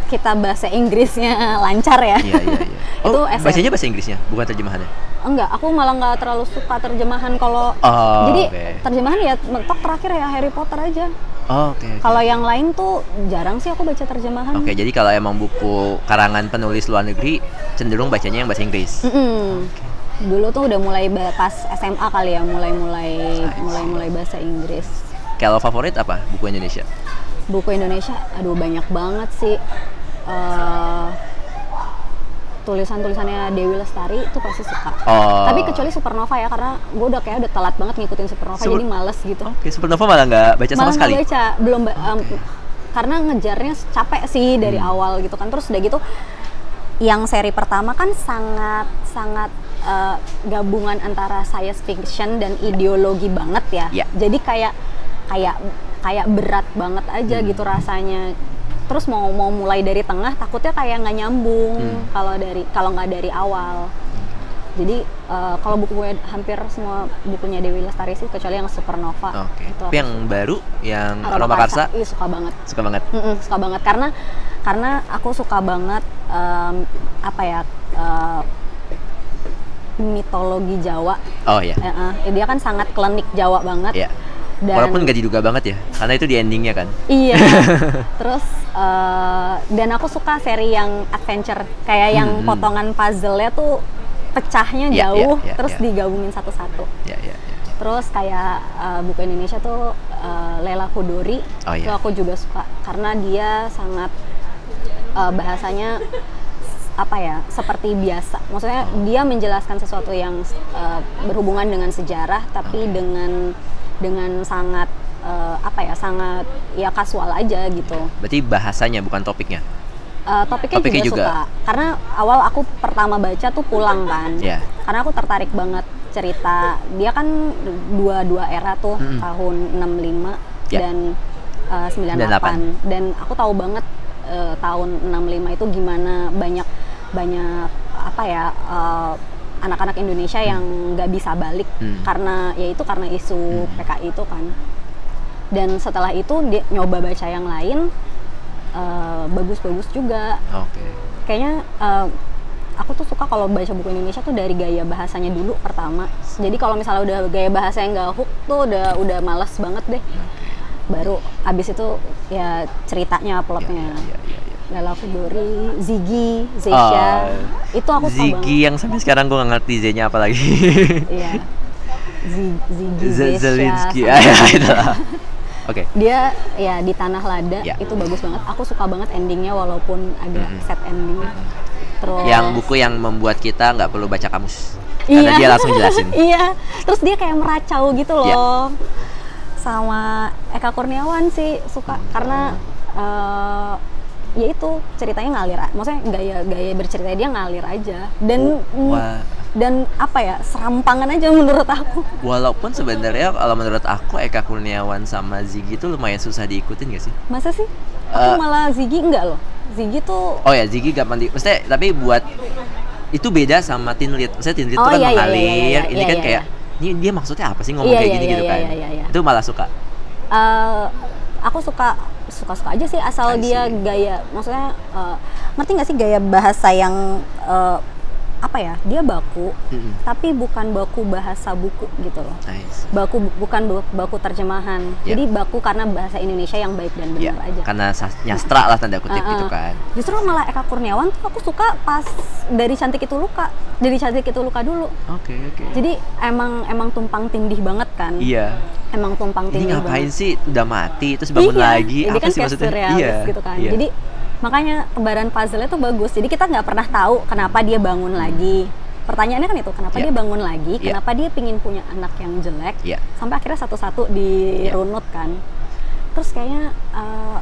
kita bahasa Inggrisnya lancar ya Iya, iya, iya. Itu Oh, SM. bacanya bahasa Inggrisnya, bukan terjemahannya? enggak aku malah nggak terlalu suka terjemahan kalau Oh, jadi oke. terjemahan ya mentok terakhir ya Harry Potter aja Oh, oke. oke. Kalau yang lain tuh jarang sih aku baca terjemahan. Oke, jadi kalau emang buku karangan penulis luar negeri, cenderung bacanya yang bahasa Inggris. Mm-mm. Dulu tuh udah mulai pas SMA kali ya, mulai-mulai mulai-mulai bahasa Inggris. Kalau favorit apa buku Indonesia? Buku Indonesia, aduh banyak banget sih. Eh, tulisan-tulisannya Dewi Lestari itu pasti suka. Oh. Tapi kecuali Supernova ya, karena gue udah kayak udah telat banget ngikutin Supernova, Super- jadi males gitu. Oke, Supernova malah nggak baca sama malah nggak sekali. baca belum ba- em, karena ngejarnya capek sih dari Hmm. awal gitu kan terus udah gitu yang seri pertama kan sangat sangat eh, gabungan antara science fiction dan ideologi banget ya Ya. jadi kayak kayak kayak berat banget aja Hmm. gitu rasanya terus mau mau mulai dari tengah takutnya kayak nggak nyambung Hmm. kalau dari kalau nggak dari awal jadi eh, kalau buku gue hampir semua bukunya Dewi Lestari sih kecuali yang Supernova Oke. itu Tapi yang baru, yang Aroma Aroma Karsa, Iya suka banget. suka banget. Mm-mm, suka banget karena karena aku suka banget em, apa ya eh, mitologi Jawa. Oh ya. Eh, eh, dia kan sangat klinik Jawa banget. Iya. Dan Walaupun nggak diduga banget ya, karena itu di endingnya kan. iya. Terus eh, dan aku suka seri yang adventure kayak yang Hmm, hmm. potongan puzzle-nya tuh pecahnya Iya, iya, jauh iya, terus iya. digabungin satu-satu. Ya, ya, ya. Terus kayak uh, buku Indonesia tuh uh, Lela Kudori, Oh, itu iya. aku juga suka karena dia sangat uh, bahasanya apa ya seperti biasa. Maksudnya dia menjelaskan sesuatu yang uh, berhubungan dengan sejarah, tapi dengan dengan sangat uh, apa ya sangat ya kasual aja gitu. Berarti bahasanya bukan topiknya. Uh, topiknya, Topiknya juga, juga. suka karena awal aku pertama baca tuh pulang kan Iya. karena aku tertarik banget cerita dia kan dua dua era tuh Mm-mm. tahun 65 Ya. dan uh, 98 dan aku tahu banget uh, tahun 65 itu gimana banyak banyak apa ya uh, anak-anak Indonesia yang nggak bisa balik Hmm. karena ya itu karena isu Hmm. PKI itu kan dan setelah itu dia nyoba baca yang lain uh, bagus-bagus juga Oke. kayaknya uh, aku tuh suka kalau baca buku Indonesia tuh dari gaya bahasanya dulu pertama jadi kalau misalnya udah gaya bahasa yang nggak hook tuh udah udah malas banget deh baru abis itu ya ceritanya plotnya Ya, ya, ya, ya. Lala Kudori, Ziggy, Zesha Oh. itu aku suka banget Ziggy yang sampai sekarang gue nggak ngerti Z-nya apa lagi. iya Ziggy, Zesha, Ah, ya, itu lah. Oke. dia ya di tanah lada Ya. itu bagus banget aku suka banget endingnya walaupun agak Mhm. sad ending terus Yang buku yang membuat kita nggak perlu baca kamus. Iya. Karena dia langsung jelasin. iya terus dia kayak meracau gitu Iya. loh sama Eka Kurniawan sih suka karena eh, ya itu ceritanya ngalir maksudnya gaya gaya bercerita dia ngalir aja dan Wah. dan apa ya serampangan aja menurut aku Walaupun sebenarnya kalau menurut aku Eka Kurniawan sama Ziggy itu lumayan susah diikutin gak sih? masa sih aku Eh. malah Ziggy enggak loh Ziggy tuh Oh ya Ziggy gampang di, maksudnya tapi buat itu beda sama Lead. Maksudnya Lead Oh, itu kan iya, iya, mengalir, iya, iya, ini iya, kan iya, kayak ini dia maksudnya apa sih ngomong Iya, kayak iya, gini iya, gitu iya, kan? iya, iya, iya. Itu malah suka. eh, aku suka suka-suka aja sih asal dia gaya maksudnya eh, ngerti nggak sih gaya bahasa yang eh, apa ya dia baku Mm-mm. tapi bukan baku bahasa buku gitu loh Nice. baku bukan bu- baku terjemahan Ya. jadi baku karena bahasa Indonesia yang baik dan benar aja karena nyastra lah tanda kutip Uh-uh. gitu kan. justru malah Eka Kurniawan tuh aku suka pas dari cantik itu luka dari cantik itu luka dulu Oke, oke. jadi emang emang tumpang tindih banget kan Iya. emang tumpang Ini tindih ngapain banget. sih udah mati terus bangun iya, lagi? jadi apa kan sih maksudnya? Iya. gitu kan iya. jadi makanya kembaran puzzle-nya tuh bagus jadi kita nggak pernah tahu kenapa dia bangun lagi pertanyaannya kan itu kenapa Iya. dia bangun lagi Iya. kenapa dia pingin punya anak yang jelek Iya. sampai akhirnya satu-satu dirunut kan terus kayaknya eh,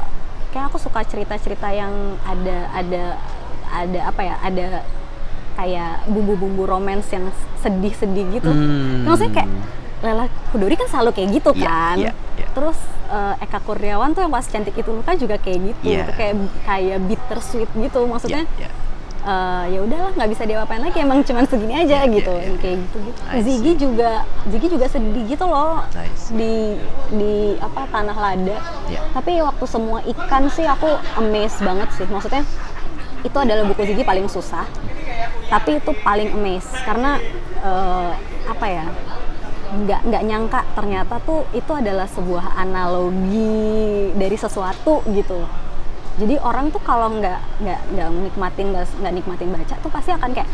kayak aku suka cerita-cerita yang ada ada ada apa ya ada kayak bumbu-bumbu romance yang sedih-sedih gitu Hmm. maksudnya kayak Lela Kudori kan selalu kayak gitu Iya, kan iya, iya. terus eh, Eka Kurniawan tuh yang pas cantik itu luka juga kayak gitu. Itu kayak kayak bittersweet gitu maksudnya Iya, iya. eh, ya udahlah nggak bisa diapain lagi emang cuman segini aja Iya, gitu iya, iya. kayak gitu gitu. Ziggy juga Ziggy juga sedih gitu loh Nice. di di apa tanah lada Iya. tapi waktu semua ikan sih aku amazed banget sih maksudnya itu adalah buku Ziggy paling susah tapi itu paling amazed karena eh, apa ya nggak nggak nyangka ternyata tuh itu adalah sebuah analogi dari sesuatu gitu jadi orang tuh kalau nggak nggak nggak nikmatin nggak nikmatin baca tuh pasti akan kayak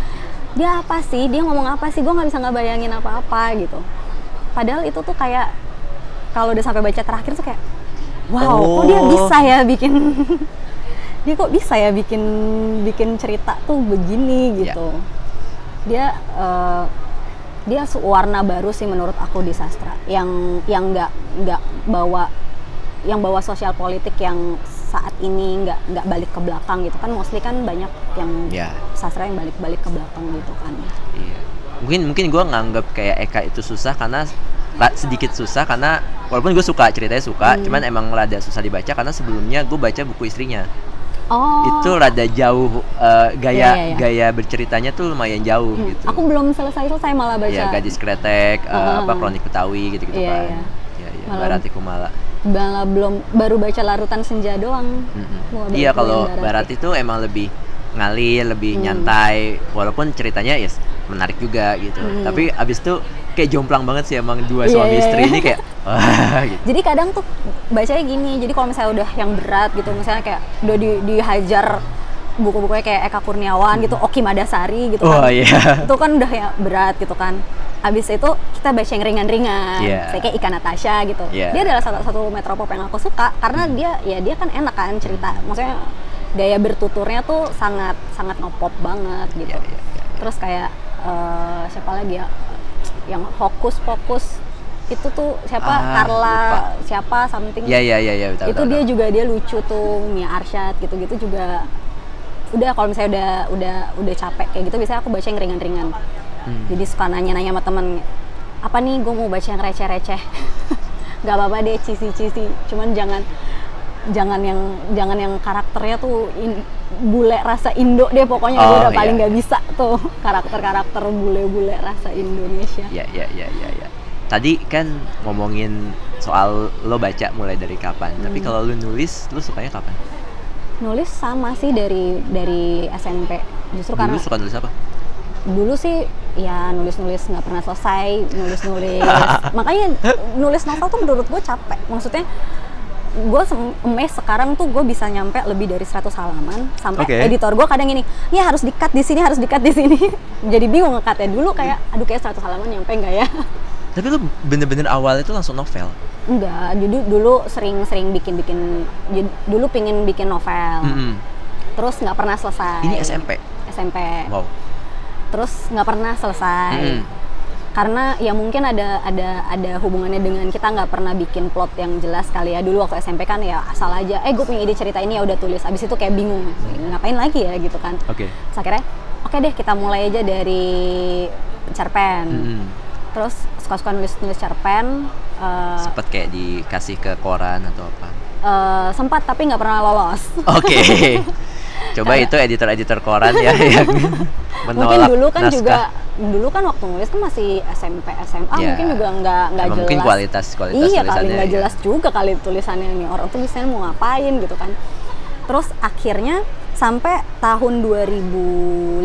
dia apa sih? Dia ngomong apa sih? Gue nggak bisa nggak bayangin apa-apa gitu. Padahal itu tuh kayak kalau udah sampai baca terakhir tuh kayak wow kok dia Oh. bisa ya bikin dia kok bisa ya bikin bikin cerita tuh begini Ya. gitu. Dia eh, dia warna baru sih menurut aku di sastra yang yang nggak nggak bawa yang bawa sosial politik yang saat ini nggak nggak balik ke belakang gitu kan mostly kan banyak yang Ya. sastra yang balik-balik ke belakang gitu kan Iya. Mungkin mungkin gue nganggap kayak Eka itu susah karena sedikit susah karena walaupun gue suka ceritanya suka, Hmm. cuman emang rada susah dibaca karena sebelumnya gue baca buku istrinya. Oh Itu rada jauh eh, gaya Iya, iya, iya. gaya berceritanya tuh lumayan jauh Hmm, gitu. aku belum selesai selesai malah baca Iya, gadis kretek, eh, Heeh. apa kronik Betawi gitu-gitu Iya, kan. iya. Iya, iya. Malah- Barati Kumala. malah belum baru baca larutan senja doang baca Iya kalau Barati. Barat itu emang lebih ngalir, lebih Hmm. nyantai, walaupun ceritanya ya menarik juga gitu. Hmm. Tapi abis itu kayak jomplang banget sih emang dua Iya, suami iya, istri iya. ini kayak wah gitu. jadi kadang tuh bacanya gini jadi kalau misalnya udah yang berat gitu misalnya kayak udah di, dihajar buku-bukunya kayak Eka Kurniawan gitu Oki Madasari gitu Oh kan iya. itu kan udah ya berat gitu kan Abis itu kita baca yang ringan-ringan. Saya kayak Ika Natasha gitu. Iya. Dia adalah salah satu metropop yang aku suka karena dia ya dia kan enak kan cerita. Maksudnya gaya bertuturnya tuh sangat sangat ngepop banget gitu. Iya, iya, iya. Terus kayak eh, siapa lagi ya yang fokus fokus itu tuh siapa Ah, Carla lupa. siapa something Iya iya iya iya betul. itu betul, dia betul. juga dia lucu tuh Mia Arsyad gitu-gitu juga udah kalau misalnya udah udah udah capek kayak gitu biasanya aku baca yang ringan-ringan Hmm. jadi suka nanya-nanya sama temen apa nih gue mau baca yang receh-receh nggak apa-apa deh cisi-cisi cuman jangan jangan yang jangan yang karakternya tuh in- bule rasa Indo deh pokoknya gue Oh, udah paling iya. nggak bisa tuh karakter-karakter bule-bule rasa Indonesia Iya iya iya iya. iya. Tadi kan ngomongin soal lo baca mulai dari kapan. Tapi Hmm. kalau lo nulis, lo sukanya kapan? nulis sama sih dari dari SMP justru karena Dulu suka nulis apa? dulu sih ya nulis-nulis nggak pernah selesai nulis-nulis makanya nulis novel tuh menurut gue capek maksudnya gue emes sekarang tuh gue bisa nyampe lebih dari 100 halaman sampai Oke. editor gue kadang gini ya harus dikat di sini harus dikat di sini jadi bingung ngekatnya dulu kayak aduh kayak 100 halaman nyampe nggak ya Tapi lo bener-bener awal itu langsung novel. enggak jadi dulu sering-sering bikin-bikin dulu pingin bikin novel Mm-mm. terus nggak pernah selesai Ini SMP. SMP Wow. terus nggak pernah selesai Mm-mm. Karena ya mungkin ada ada ada hubungannya dengan kita nggak pernah bikin plot yang jelas kali ya dulu waktu SMP kan ya asal aja eh gue punya ide cerita ini ya udah tulis abis itu kayak bingung ngapain lagi ya gitu kan Oke. Terus akhirnya oke deh kita mulai aja dari cerpen Mm-mm. terus suka-suka nulis-nulis cerpen eh, Sempet kayak dikasih ke koran atau apa? eh, sempat tapi nggak pernah lolos Oke. Coba itu editor-editor koran ya yang menolak mungkin dulu kan naskah. juga dulu kan waktu nulis kan masih SMP SMA Ya. mungkin juga nggak nggak jelas mungkin kualitas kualitas iya kali nggak ya. jelas juga kali tulisannya nih orang tulisannya mau ngapain gitu kan terus akhirnya sampai tahun 2015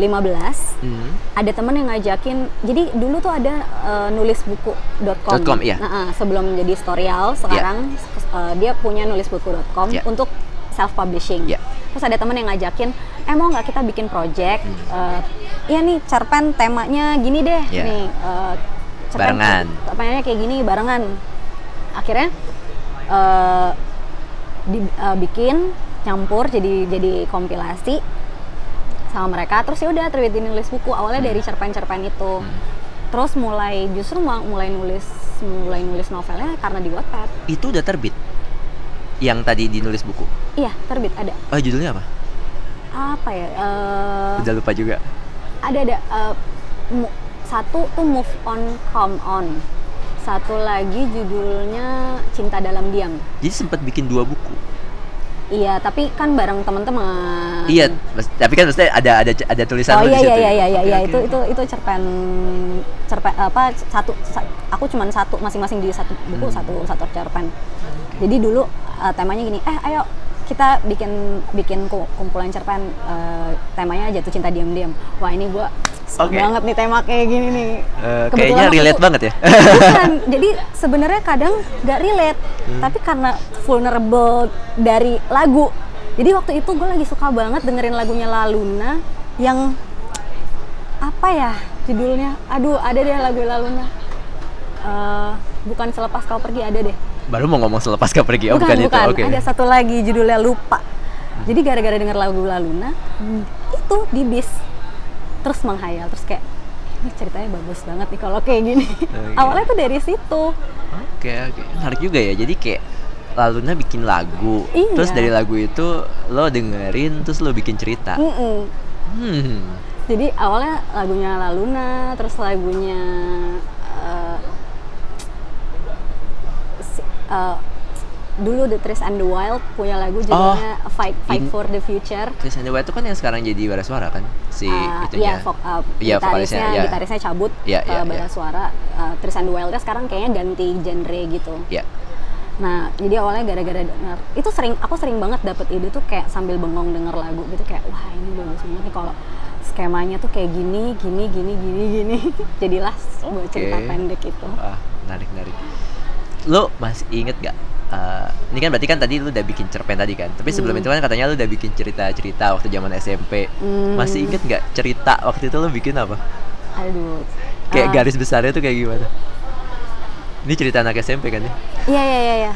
Hmm. ada temen yang ngajakin jadi dulu tuh ada eh, nulisbuku.com .com, iya. Nah, eh, sebelum jadi storyal sekarang eh, dia punya nulisbuku.com Iya. untuk self publishing Iya. terus ada temen yang ngajakin eh mau nggak kita bikin project? Eh, iya nih cerpen temanya gini deh Iya. nih eh, cerpen Barengan. temanya kayak gini barengan. Akhirnya eh, di- eh, bikin nyampur jadi jadi kompilasi sama mereka. Terus ya udah terbitin nulis buku. Awalnya dari cerpen-cerpen itu. Terus mulai justru mu- mulai nulis mulai nulis novelnya karena di Wattpad. Itu udah terbit. Yang tadi dinulis buku. iya terbit ada Oh, judulnya apa? apa ya eh, Udah lupa juga. ada ada mu- satu tuh move on come on satu lagi judulnya cinta dalam diam Jadi sempat bikin dua buku. iya tapi kan bareng teman-teman Iya, tapi kan maksudnya ada ada ada tulisan oh di iya situ. iya iya ya? iya iya Oke, itu oke. itu itu cerpen cerpen apa satu sa- aku cuman satu masing-masing di satu buku Hmm. satu satu cerpen jadi dulu eh, temanya gini eh ayo kita bikin bikin ku- kumpulan cerpen eh, temanya jatuh cinta diam-diam wah ini seneng Oke. banget nih tema kayak gini nih Kebetulan kayaknya relate itu- banget ya. bukan jadi sebenarnya kadang nggak relate Hmm. tapi karena vulnerable dari lagu jadi waktu itu gue lagi suka banget dengerin lagunya Laluna yang apa ya judulnya aduh ada deh lagu Laluna Eh, bukan selepas kau pergi ada deh Baru mau ngomong selepas kau pergi. Oh, bukan, itu. Oke. ada satu lagi judulnya lupa jadi gara-gara denger lagu Laluna itu di bis terus menghayal terus kayak ini ceritanya bagus banget nih kalau kayak gini Oke. awalnya tuh dari situ Oke, oke. Menarik juga ya. Jadi kayak Laluna bikin lagu, Iya. terus dari lagu itu lo dengerin, terus lo bikin cerita. Mm-mm. Hmm. jadi awalnya lagunya Laluna terus lagunya eh, eh, dulu The Trees and the Wild punya lagu judulnya Fight Fight in- for the Future Chris Sandewa itu kan yang sekarang jadi bara suara kan? Si Ah, itunya. iya, vok, uh, Iya, gitarisnya, iya. gitarisnya cabut Iya, ke iya, bara iya. suara. Uh, Tristan Wildnya sekarang kayaknya ganti genre gitu. Ya. Nah, jadi awalnya gara-gara denger itu sering aku sering banget dapet ide tuh kayak sambil bengong denger lagu gitu kayak wah ini bagus banget nih kalau skemanya tuh kayak gini, gini, gini, gini, gini. Jadilah sebuah cerita pendek itu. Wah, menarik, menarik. Lo masih inget gak? eh, ini kan berarti kan tadi lu udah bikin cerpen tadi kan. Tapi sebelum Hmm. itu kan katanya lu udah bikin cerita-cerita waktu zaman SMP. Hmm. Masih inget gak cerita waktu itu lu bikin apa? Aduh. Kayak Uh, garis besarnya tuh kayak gimana? Ini cerita anak SMP kan ya? Iya iya iya. iya.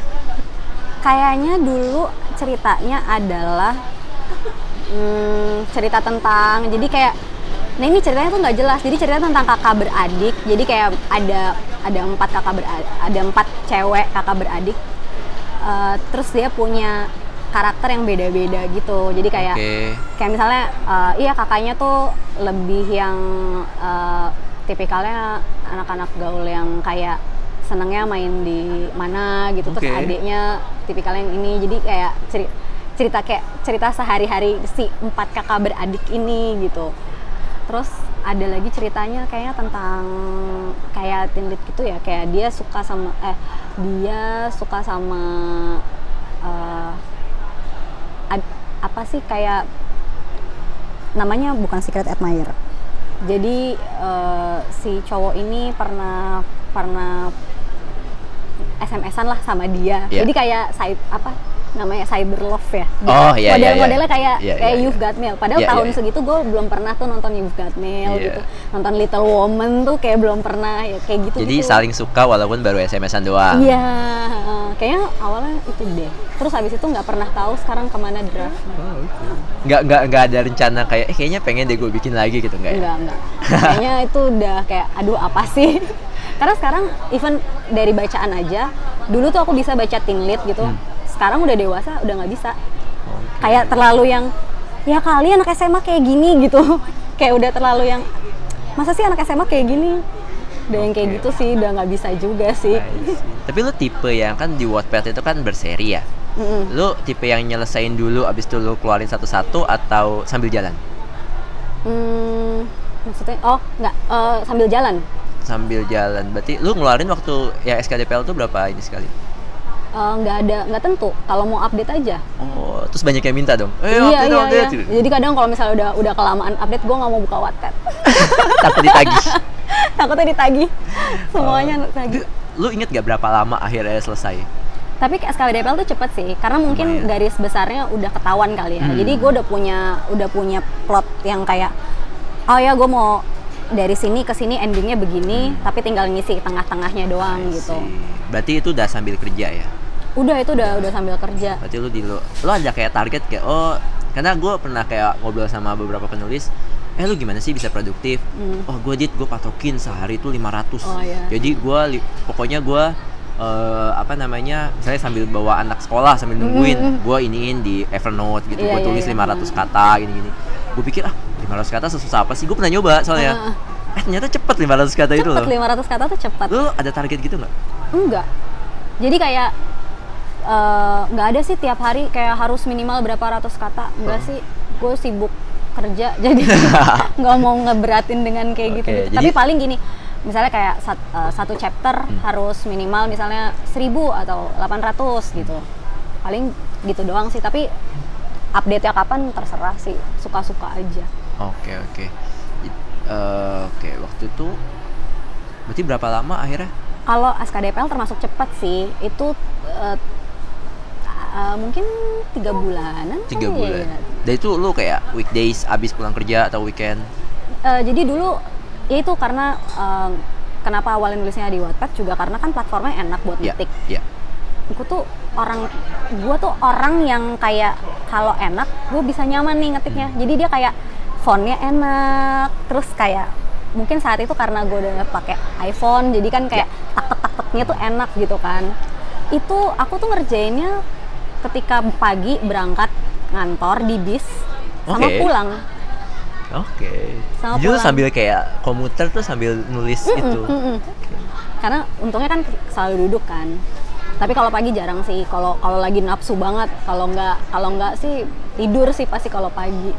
Kayaknya dulu ceritanya adalah hmm, cerita tentang jadi kayak nah ini ceritanya tuh nggak jelas. Jadi cerita tentang kakak beradik. Jadi kayak ada ada empat kakak beradik ada empat cewek kakak beradik. Eh, terus dia punya karakter yang beda-beda gitu. Jadi kayak Oke. kayak misalnya eh, iya kakaknya tuh lebih yang eh, tipikalnya anak-anak gaul yang kayak senengnya main di mana gitu. Terus Oke. adiknya tipikalnya yang ini. Jadi kayak ceri- cerita kayak cerita sehari-hari si empat kakak beradik ini gitu terus ada lagi ceritanya kayaknya tentang kayak lit gitu ya kayak dia suka sama eh dia suka sama eh, ad- apa sih kayak namanya bukan secret admirer jadi eh, si cowok ini pernah pernah SMS-an lah sama dia Iya. jadi kayak side apa namanya cyber love ya. Dia Oh, iya, iya, iya. model-modelnya kayak Iya, kayak iya, You've. Got Mail. Padahal tahun segitu gue belum pernah tuh nonton You've Got Mail gitu. Nonton Little Woman tuh kayak belum pernah ya kayak gitu Jadi gitu. saling suka walaupun baru SMS-an doang. Iya, kayaknya awalnya itu deh. Terus habis itu nggak pernah tahu sekarang ke mana draft nggak nggak nggak ada rencana kayak eh kayaknya pengen deh gue bikin lagi gitu nggak ya? Enggak enggak kayaknya itu udah kayak aduh apa sih? Karena sekarang even dari bacaan aja dulu tuh aku bisa baca teen lead gitu. Hmm. Sekarang udah dewasa udah nggak bisa. Kayak terlalu yang ya kali anak SMA kayak gini gitu. Kayak udah terlalu yang masa sih anak SMA kayak gini? Udah yang kayak gitu sih udah nggak bisa juga sih. Tapi lu tipe yang kan di Wattpad itu kan berseri ya? Mm-mm. lu tipe yang nyelesain dulu abis itu lu keluarin satu-satu atau sambil jalan? Hmm, maksudnya oh nggak eh, sambil jalan? Sambil jalan. Berarti lu ngeluarin waktu ya SKDPL tuh berapa ini sekali Eh, nggak ada nggak tentu. Kalau mau update aja. Oh terus banyak yang minta dong. Eh iya update, iya, update. iya. jadi kadang kalau misalnya udah udah kelamaan update gue nggak mau buka Wattpad takut ditagih. Takutnya ditagih. Semuanya ditagih. Itu, lu inget gak berapa lama akhirnya selesai? Tapi SKWDPL tuh cepet sih karena mungkin Lumayan. garis besarnya udah ketahuan kali ya. Hmm. jadi gue udah punya udah punya plot yang kayak oh ya gue mau dari sini ke sini endingnya begini tapi tinggal ngisi tengah-tengahnya doang Hmm. Gitu berarti itu udah sambil kerja ya udah itu udah udah sambil kerja berarti lu di lu lu ada kayak target kayak oh karena gue pernah kayak ngobrol sama beberapa penulis eh lu gimana sih bisa produktif Hmm. oh gue dit gue patokin sehari itu 500 Oh, iya. jadi gue pokoknya gue eh, apa namanya misalnya sambil bawa anak sekolah sambil nungguin Mm, mm, gue iniin di Evernote gitu Iya, gue iya, tulis iya. 500 kata gini gini gue pikir ah 500 kata sesusah apa sih gue pernah nyoba soalnya eh ternyata cepet 500 kata itu cepet loh 500 kata tuh cepet lu ada target gitu nggak Enggak. Jadi kayak eh, nggak ada sih tiap hari kayak harus minimal berapa ratus kata. Enggak Oh. sih. Gue sibuk kerja jadi nggak mau ngeberatin dengan kayak gitu. Oke, gitu. jadi- Tapi paling gini, misalnya kayak sat- eh, satu chapter Hmm. harus minimal misalnya 1000 atau 800 gitu. Paling gitu doang sih, tapi update-nya kapan terserah sih, suka-suka aja. Oke oke. It- eh, Oke waktu itu berarti berapa lama akhirnya? Kalau SKDPL termasuk cepat sih, itu eh, eh, mungkin tiga bulanan. Tiga kali bulan. ya. Dan itu lu kayak weekdays abis pulang kerja atau weekend? Eh, jadi dulu ya itu karena eh, kenapa awalnya nulisnya di Wattpad juga karena kan platformnya enak buat Iya. ngetik. Iya. Gue tuh orang, gue tuh orang yang kayak kalau enak, gue bisa nyaman nih ngetiknya. Hmm. Jadi dia kayak fontnya enak, terus kayak mungkin saat itu karena gue udah pakai iPhone, jadi kan kayak Iya. tak tak taknya tuh enak gitu kan. Itu aku tuh ngerjainnya ketika pagi berangkat ngantor di bis sama pulang. Oke. Sama Jadi pulang. sambil kayak komuter tuh sambil nulis itu. Mm-mm. Karena untungnya kan selalu duduk kan. Tapi kalau pagi jarang sih. Kalau kalau lagi nafsu banget, kalau nggak kalau nggak sih tidur sih pasti kalau pagi.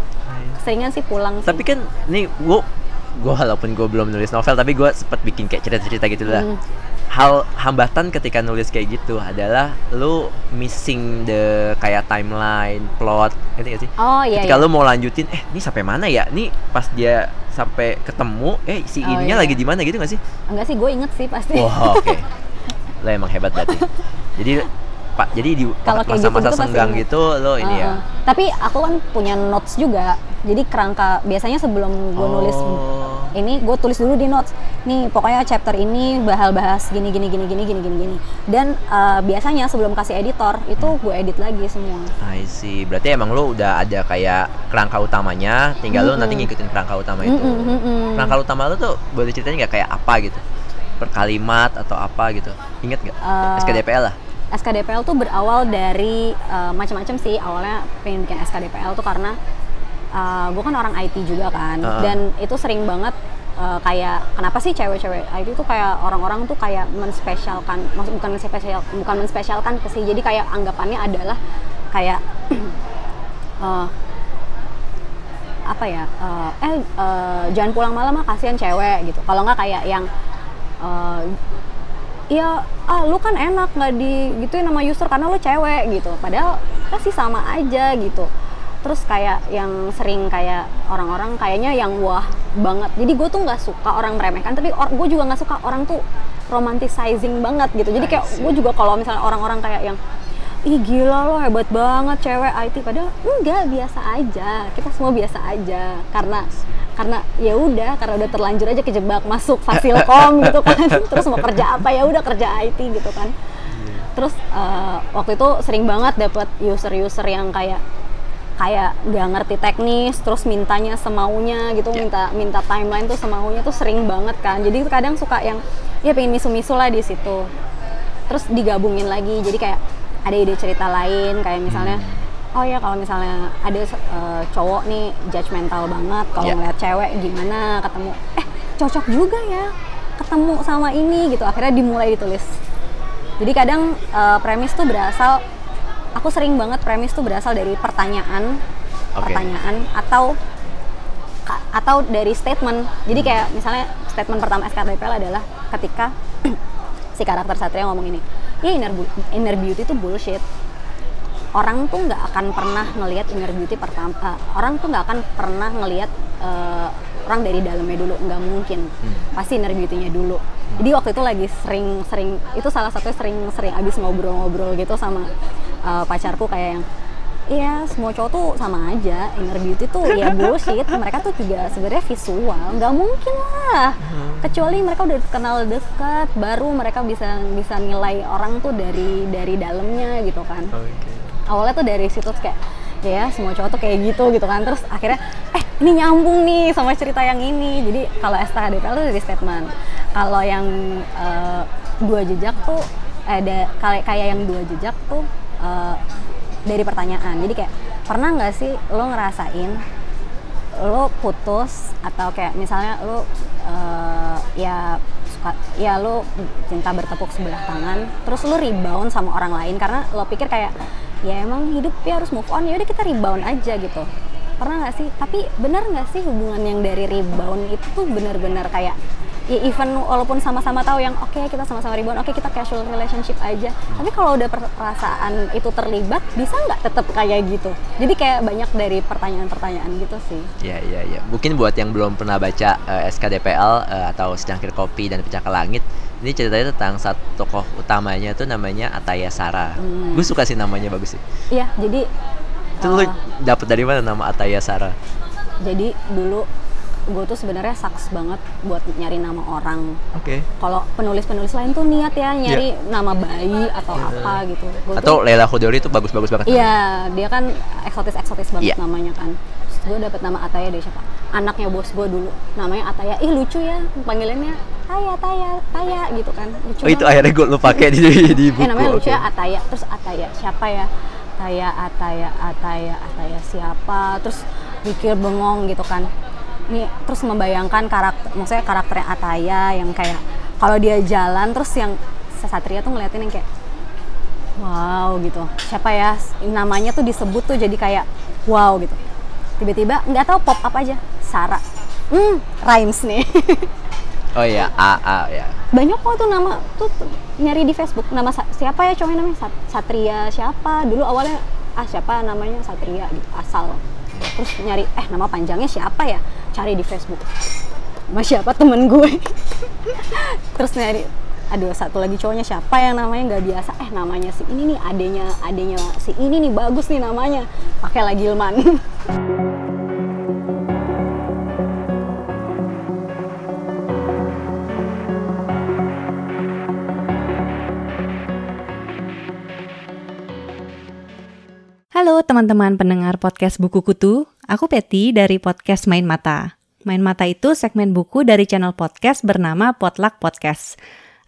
Seringan sih pulang. Sih. Tapi kan nih gua gua walaupun gua belum nulis novel tapi gua sempet bikin kayak cerita-cerita gitu lah. Hmm. Hal hambatan ketika nulis kayak gitu adalah lu missing the kayak timeline, plot, ngerti gak sih? Oh iya. ketika iya. lu mau lanjutin eh ini sampai mana ya nih pas dia sampai ketemu eh si Oh, ininya iya. lagi di mana gitu gak sih Enggak sih, gue inget sih pasti. wah oke lo emang hebat berarti jadi pak jadi di Kalau masa-masa gitu-gitu pasti senggang gitu lo ini ya. Tapi aku kan punya notes juga. Jadi kerangka biasanya sebelum gue nulis Oh. ini gue tulis dulu di notes. Nih pokoknya chapter ini bahal bahas gini gini gini gini gini gini gini. Dan eh, biasanya sebelum kasih editor itu gue edit lagi semua. I see. Berarti emang lo udah ada kayak kerangka utamanya, tinggal lo nanti ngikutin kerangka utama itu. Kerangka utama lo tuh boleh ceritain nggak kayak apa gitu? Per kalimat atau apa gitu? Ingat nggak? Eh, SKDPL lah. SKDPL tuh berawal dari eh, macam-macam sih. Awalnya pengen bikin SKDPL tuh karena gue kan orang IT juga kan, Heeh. dan itu sering banget eh, kayak kenapa sih cewek-cewek IT tuh kayak orang-orang tuh kayak menspesialkan, maksud bukan menspesial, bukan menspesialkan sih. Jadi kayak anggapannya adalah kayak eh, apa ya? eh, eh eh, jangan pulang malam ah kasihan cewek gitu. Kalau nggak kayak yang eh, Iya, ah lu kan enak nggak di gituin nama user karena lu cewek gitu. Padahal pasti sama aja gitu. Terus kayak yang sering kayak orang-orang kayaknya yang wah banget. Jadi gue tuh nggak suka orang meremehkan, tapi gue juga nggak suka orang tuh romanticizing banget gitu. Jadi kayak gue juga kalau misalnya orang-orang kayak yang ih gila lo hebat banget cewek IT padahal enggak biasa aja kita semua biasa aja karena karena ya udah karena udah terlanjur aja kejebak masuk fasilkom gitu kan. Terus mau kerja apa? Ya udah kerja IT gitu kan. Terus eh, waktu itu sering banget dapet user-user yang kayak kayak nggak ngerti teknis terus mintanya semaunya gitu Ya. minta minta timeline tuh semaunya tuh sering banget kan. Jadi kadang suka yang ya pengen misu-misu lah di situ. Terus digabungin lagi jadi kayak ada ide cerita lain kayak misalnya oh ya kalau misalnya ada eh, cowok nih judgmental banget kalau Ya. ngeliat cewek gimana ketemu eh cocok juga ya ketemu sama ini gitu akhirnya dimulai ditulis jadi kadang eh, premis tuh berasal aku sering banget premis tuh berasal dari pertanyaan Oke. pertanyaan atau atau dari statement. Jadi kayak misalnya statement pertama SKDPL adalah ketika si karakter Satria ngomong ini, ya inner, inner beauty itu bullshit. Orang tuh nggak akan pernah ngelihat inner beauty pertama. eh, orang tuh nggak akan pernah ngelihat eh, orang dari dalamnya dulu, nggak mungkin. Pasti inner beauty-nya dulu. Jadi waktu itu lagi sering-sering itu salah satu sering-sering abis ngobrol-ngobrol gitu sama eh, pacarku kayak yang Iya, semua cowok tuh sama aja. Inner beauty tuh ya bullshit. Mereka tuh juga sebenarnya visual. Nggak mungkin lah. Kecuali mereka udah kenal dekat, baru mereka bisa bisa nilai orang tuh dari dari dalamnya gitu kan. Awalnya tuh dari situ kayak ya semua cowok tuh kayak gitu gitu kan. Terus akhirnya eh ini nyambung nih sama cerita yang ini. Jadi kalau STHDPL tuh dari statement. Kalau yang eh, dua jejak tuh ada kayak kayak yang dua jejak tuh eh, dari pertanyaan. Jadi kayak pernah nggak sih lo ngerasain lo putus atau kayak misalnya lo eh, ya suka ya lo cinta bertepuk sebelah tangan, terus lo rebound sama orang lain karena lo pikir kayak ya emang hidup ya harus move on ya udah kita rebound aja gitu. Pernah nggak sih? Tapi benar nggak sih hubungan yang dari rebound itu tuh benar-benar kayak ya even walaupun sama-sama tahu yang oke kita sama-sama rebound, oke kita casual relationship aja. Tapi kalau udah per- perasaan itu terlibat, bisa nggak tetap kayak gitu? Jadi kayak banyak dari pertanyaan-pertanyaan gitu sih. Iya iya iya. Mungkin buat yang belum pernah baca eh, SKDPL eh, atau Secangkir Kopi dan Pecah ke Langit, ini ceritanya tentang satu tokoh utamanya tuh namanya Ataya Sara. Hmm. Gue suka sih namanya bagus sih. Iya, jadi Itu lu eh, dapet dari mana nama Ataya Sara? jadi dulu gue tuh sebenarnya saks banget buat nyari nama orang. Oke. Kalau penulis-penulis lain tuh niat ya nyari nama bayi atau apa gitu. Gua tuh- Iya. Atau Leila Khudori itu bagus-bagus banget. Iya, dia kan eksotis-eksotis banget Iya. namanya kan. Gue dapet nama Ataya dari siapa? Anaknya bos gue dulu. Namanya Ataya. Ih lucu ya, panggilannya Taya, Taya, Taya gitu kan. Lucu Oh itu banget. akhirnya gue lu pakai di di buku. Eh namanya lucu oke. ya Ataya. Terus Ataya siapa ya? Ataya, Ataya, Ataya, Ataya siapa? Terus pikir bengong gitu kan. Nih terus membayangkan karakter, maksudnya karakternya Ataya yang kayak kalau dia jalan terus yang Satria tuh ngeliatin yang kayak wow gitu. Siapa ya? Namanya tuh disebut tuh jadi kayak wow gitu. Tiba-tiba nggak tahu pop up aja. Sarah. Hmm, rhymes nih. Oh iya, A A ya. banyak kok tuh nama tuh nyari di Facebook. Nama siapa ya cowoknya namanya? Sat- Satria siapa? Dulu awalnya ah siapa namanya? Satria gitu asal. Terus nyari eh nama panjangnya siapa ya? Cari di Facebook. Sama siapa temen gue? Terus nyari aduh satu lagi cowoknya siapa yang namanya? Nggak biasa. Eh namanya si ini nih adenya adenya si ini nih bagus nih namanya. Pakai lagi Ilman. Halo teman-teman pendengar podcast Buku Kutu, aku Peti dari podcast Main Mata. Main Mata itu segmen buku dari channel podcast bernama Potluck Podcast.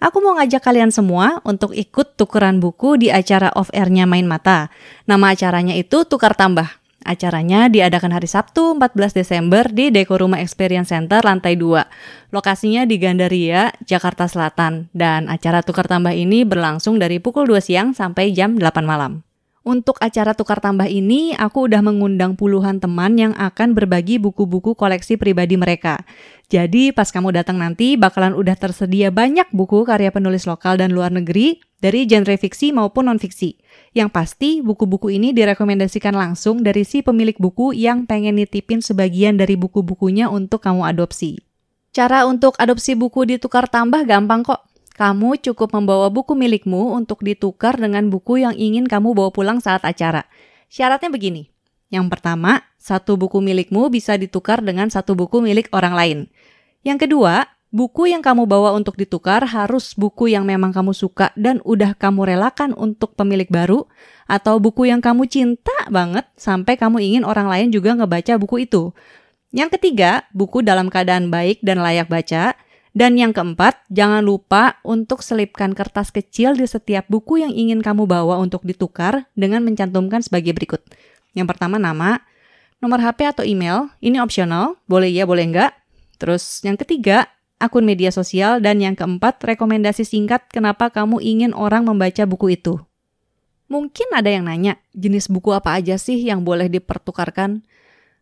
Aku mau ngajak kalian semua untuk ikut tukeran buku di acara off-air-nya Main Mata. Nama acaranya itu Tukar Tambah. Acaranya diadakan hari Sabtu 14 Desember di Deko Rumah Experience Center lantai 2. Lokasinya di Gandaria, Jakarta Selatan. Dan acara Tukar Tambah ini berlangsung dari pukul 2 siang sampai jam 8 malam. Untuk acara tukar tambah ini, aku udah mengundang puluhan teman yang akan berbagi buku-buku koleksi pribadi mereka. Jadi pas kamu datang nanti bakalan udah tersedia banyak buku karya penulis lokal dan luar negeri dari genre fiksi maupun non-fiksi. Yang pasti buku-buku ini direkomendasikan langsung dari si pemilik buku yang pengen nitipin sebagian dari buku-bukunya untuk kamu adopsi. Cara untuk adopsi buku ditukar tambah gampang kok. Kamu cukup membawa buku milikmu untuk ditukar dengan buku yang ingin kamu bawa pulang saat acara. Syaratnya begini. Yang pertama, satu buku milikmu bisa ditukar dengan satu buku milik orang lain. Yang kedua, buku yang kamu bawa untuk ditukar harus buku yang memang kamu suka dan udah kamu relakan untuk pemilik baru, atau buku yang kamu cinta banget sampai kamu ingin orang lain juga ngebaca buku itu. Yang ketiga, buku dalam keadaan baik dan layak baca. Dan yang keempat, jangan lupa untuk selipkan kertas kecil di setiap buku yang ingin kamu bawa untuk ditukar dengan mencantumkan sebagai berikut. Yang pertama nama, nomor HP atau email, ini opsional, boleh ya boleh enggak. Terus yang ketiga, akun media sosial, dan yang keempat, rekomendasi singkat kenapa kamu ingin orang membaca buku itu. Mungkin ada yang nanya, jenis buku apa aja sih yang boleh dipertukarkan?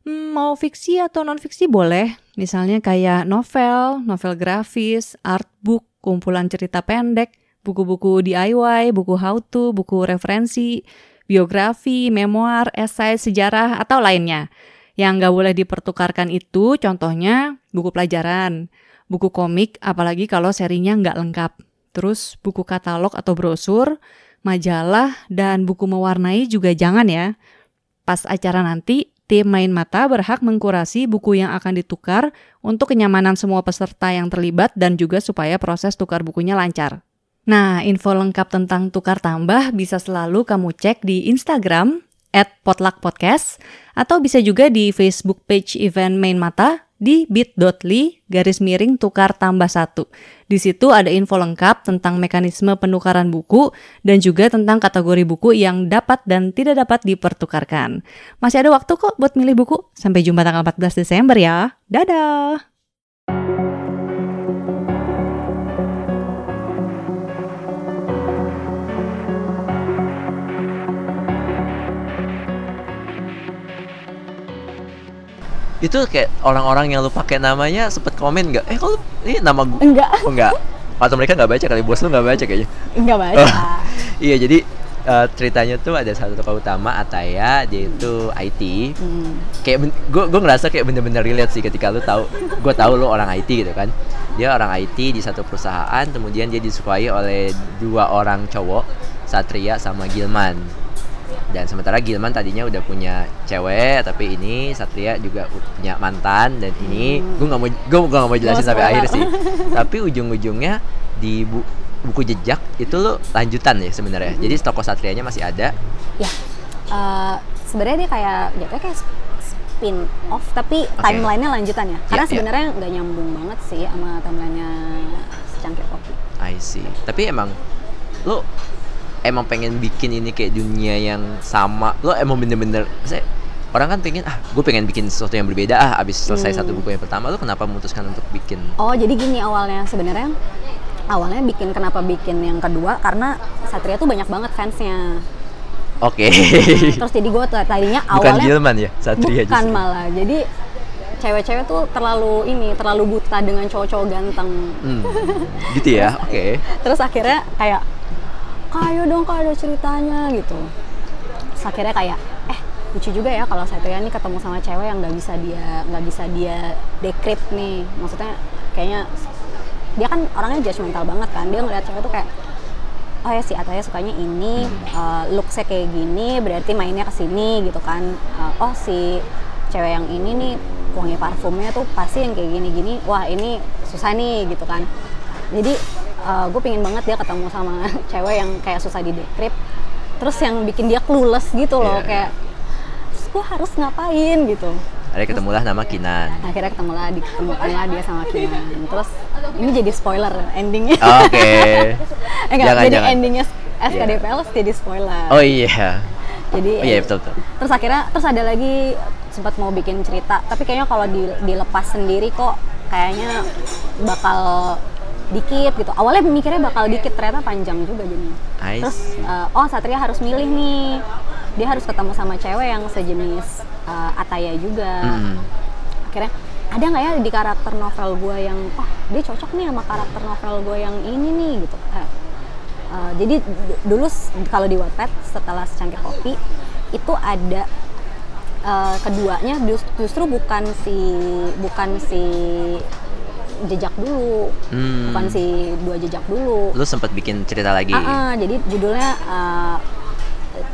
Hmm, mau fiksi atau non-fiksi boleh, misalnya kayak novel, novel grafis, art book, kumpulan cerita pendek, buku-buku DIY, buku how to, buku referensi, biografi, memoir, esai, sejarah, atau lainnya. Yang nggak boleh dipertukarkan itu contohnya buku pelajaran, buku komik, apalagi kalau serinya nggak lengkap. Terus buku katalog atau brosur, majalah, dan buku mewarnai juga jangan ya. Pas acara nanti, tim Main Mata berhak mengkurasi buku yang akan ditukar untuk kenyamanan semua peserta yang terlibat dan juga supaya proses tukar bukunya lancar. Nah, info lengkap tentang tukar tambah bisa selalu kamu cek di Instagram potluckpodcast atau bisa juga di Facebook page event Main Mata di bit.ly garis miring tukar tambah satu. Di situ ada info lengkap tentang mekanisme penukaran buku dan juga tentang kategori buku yang dapat dan tidak dapat dipertukarkan. Masih ada waktu kok buat milih buku. Sampai jumpa tanggal 14 Desember ya. Dadah! Itu kayak orang-orang yang lu pakai namanya sempet komen nggak? Eh kalau ini nama gue Enggak, Oh enggak. Atau mereka nggak baca kali bos lu nggak baca kayaknya. enggak baca. Oh. Iya jadi eh, ceritanya tuh ada satu tokoh utama Ataya dia itu IT Hmm. kayak gue gue ngerasa kayak bener-bener relate sih ketika lu tahu gue tahu lu orang IT gitu kan dia orang IT di satu perusahaan kemudian dia disukai oleh dua orang cowok Satria sama Gilman dan sementara Gilman tadinya udah punya cewek tapi ini Satria juga punya mantan dan ini gue nggak mau gue nggak mau jelasin sampai akhir sih tapi ujung-ujungnya di bu- buku jejak itu lo lanjutan ya sebenarnya jadi toko Satrianya masih ada Ya, eh, sebenarnya dia kayak jatuhnya kayak spin off tapi Oke. timelinenya lanjutan ya. Karena Iya, iya. sebenarnya nggak nyambung banget sih sama timelinenya secangkir kopi. I see. Tapi emang lo emang pengen bikin ini kayak dunia yang sama. Lo emang bener-bener saya orang kan pengen ah gue pengen bikin sesuatu yang berbeda ah abis selesai Hmm. satu buku yang pertama lo kenapa memutuskan untuk bikin Oh jadi gini awalnya sebenarnya awalnya bikin kenapa bikin yang kedua karena Satria tuh banyak banget fansnya. oke Terus jadi gue tadinya bukan awalnya Gilman ya Satria bukan justru. malah jadi cewek-cewek tuh terlalu ini terlalu buta dengan cowok-cowok ganteng. Hmm, gitu ya oke Terus akhirnya kayak kayo dong kak ada ceritanya gitu. Terus akhirnya kayak eh lucu juga ya kalau Satria nih ketemu sama cewek yang nggak bisa dia nggak bisa dia decrypt nih. Maksudnya kayaknya dia kan orangnya judgmental banget kan. Dia ngeliat cewek tuh kayak oh ya si Ataya sukanya ini, uh, looksnya kayak gini, berarti mainnya ke sini gitu kan. Uh, oh si cewek yang ini nih wangi parfumnya tuh pasti yang kayak gini-gini. Wah ini susah nih gitu kan. Jadi gue pengen banget dia ketemu sama cewek yang kayak susah di decrypt. Terus yang bikin dia clueless gitu loh Iya, kayak terus gue harus ngapain gitu. ada ketemulah nama Kinan Akhirnya ketemulah ditemukanlah dia sama Kinan. Terus ini jadi spoiler endingnya. oke Eh, enggak, Jangan, jadi jangan. endingnya SKDPL jadi spoiler. oh iya Jadi oh iya betul betul terus akhirnya terus ada lagi sempat mau bikin cerita, tapi kayaknya kalau di- dilepas sendiri kok kayaknya bakal dikit gitu. Awalnya mikirnya bakal dikit, ternyata panjang juga jadinya. I Terus eh, oh Satria harus milih nih. Dia harus ketemu sama cewek yang sejenis eh, Ataya juga. Mm. Akhirnya ada nggak ya di karakter novel gue yang oh dia cocok nih sama karakter novel gue yang ini nih gitu. Eh, Uh, jadi dulu kalau di Wattpad setelah secangkir kopi itu ada uh, keduanya justru bukan si bukan si jejak dulu, Hmm. bukan si dua jejak dulu. lo sempat bikin cerita lagi Ah, ah, jadi judulnya uh,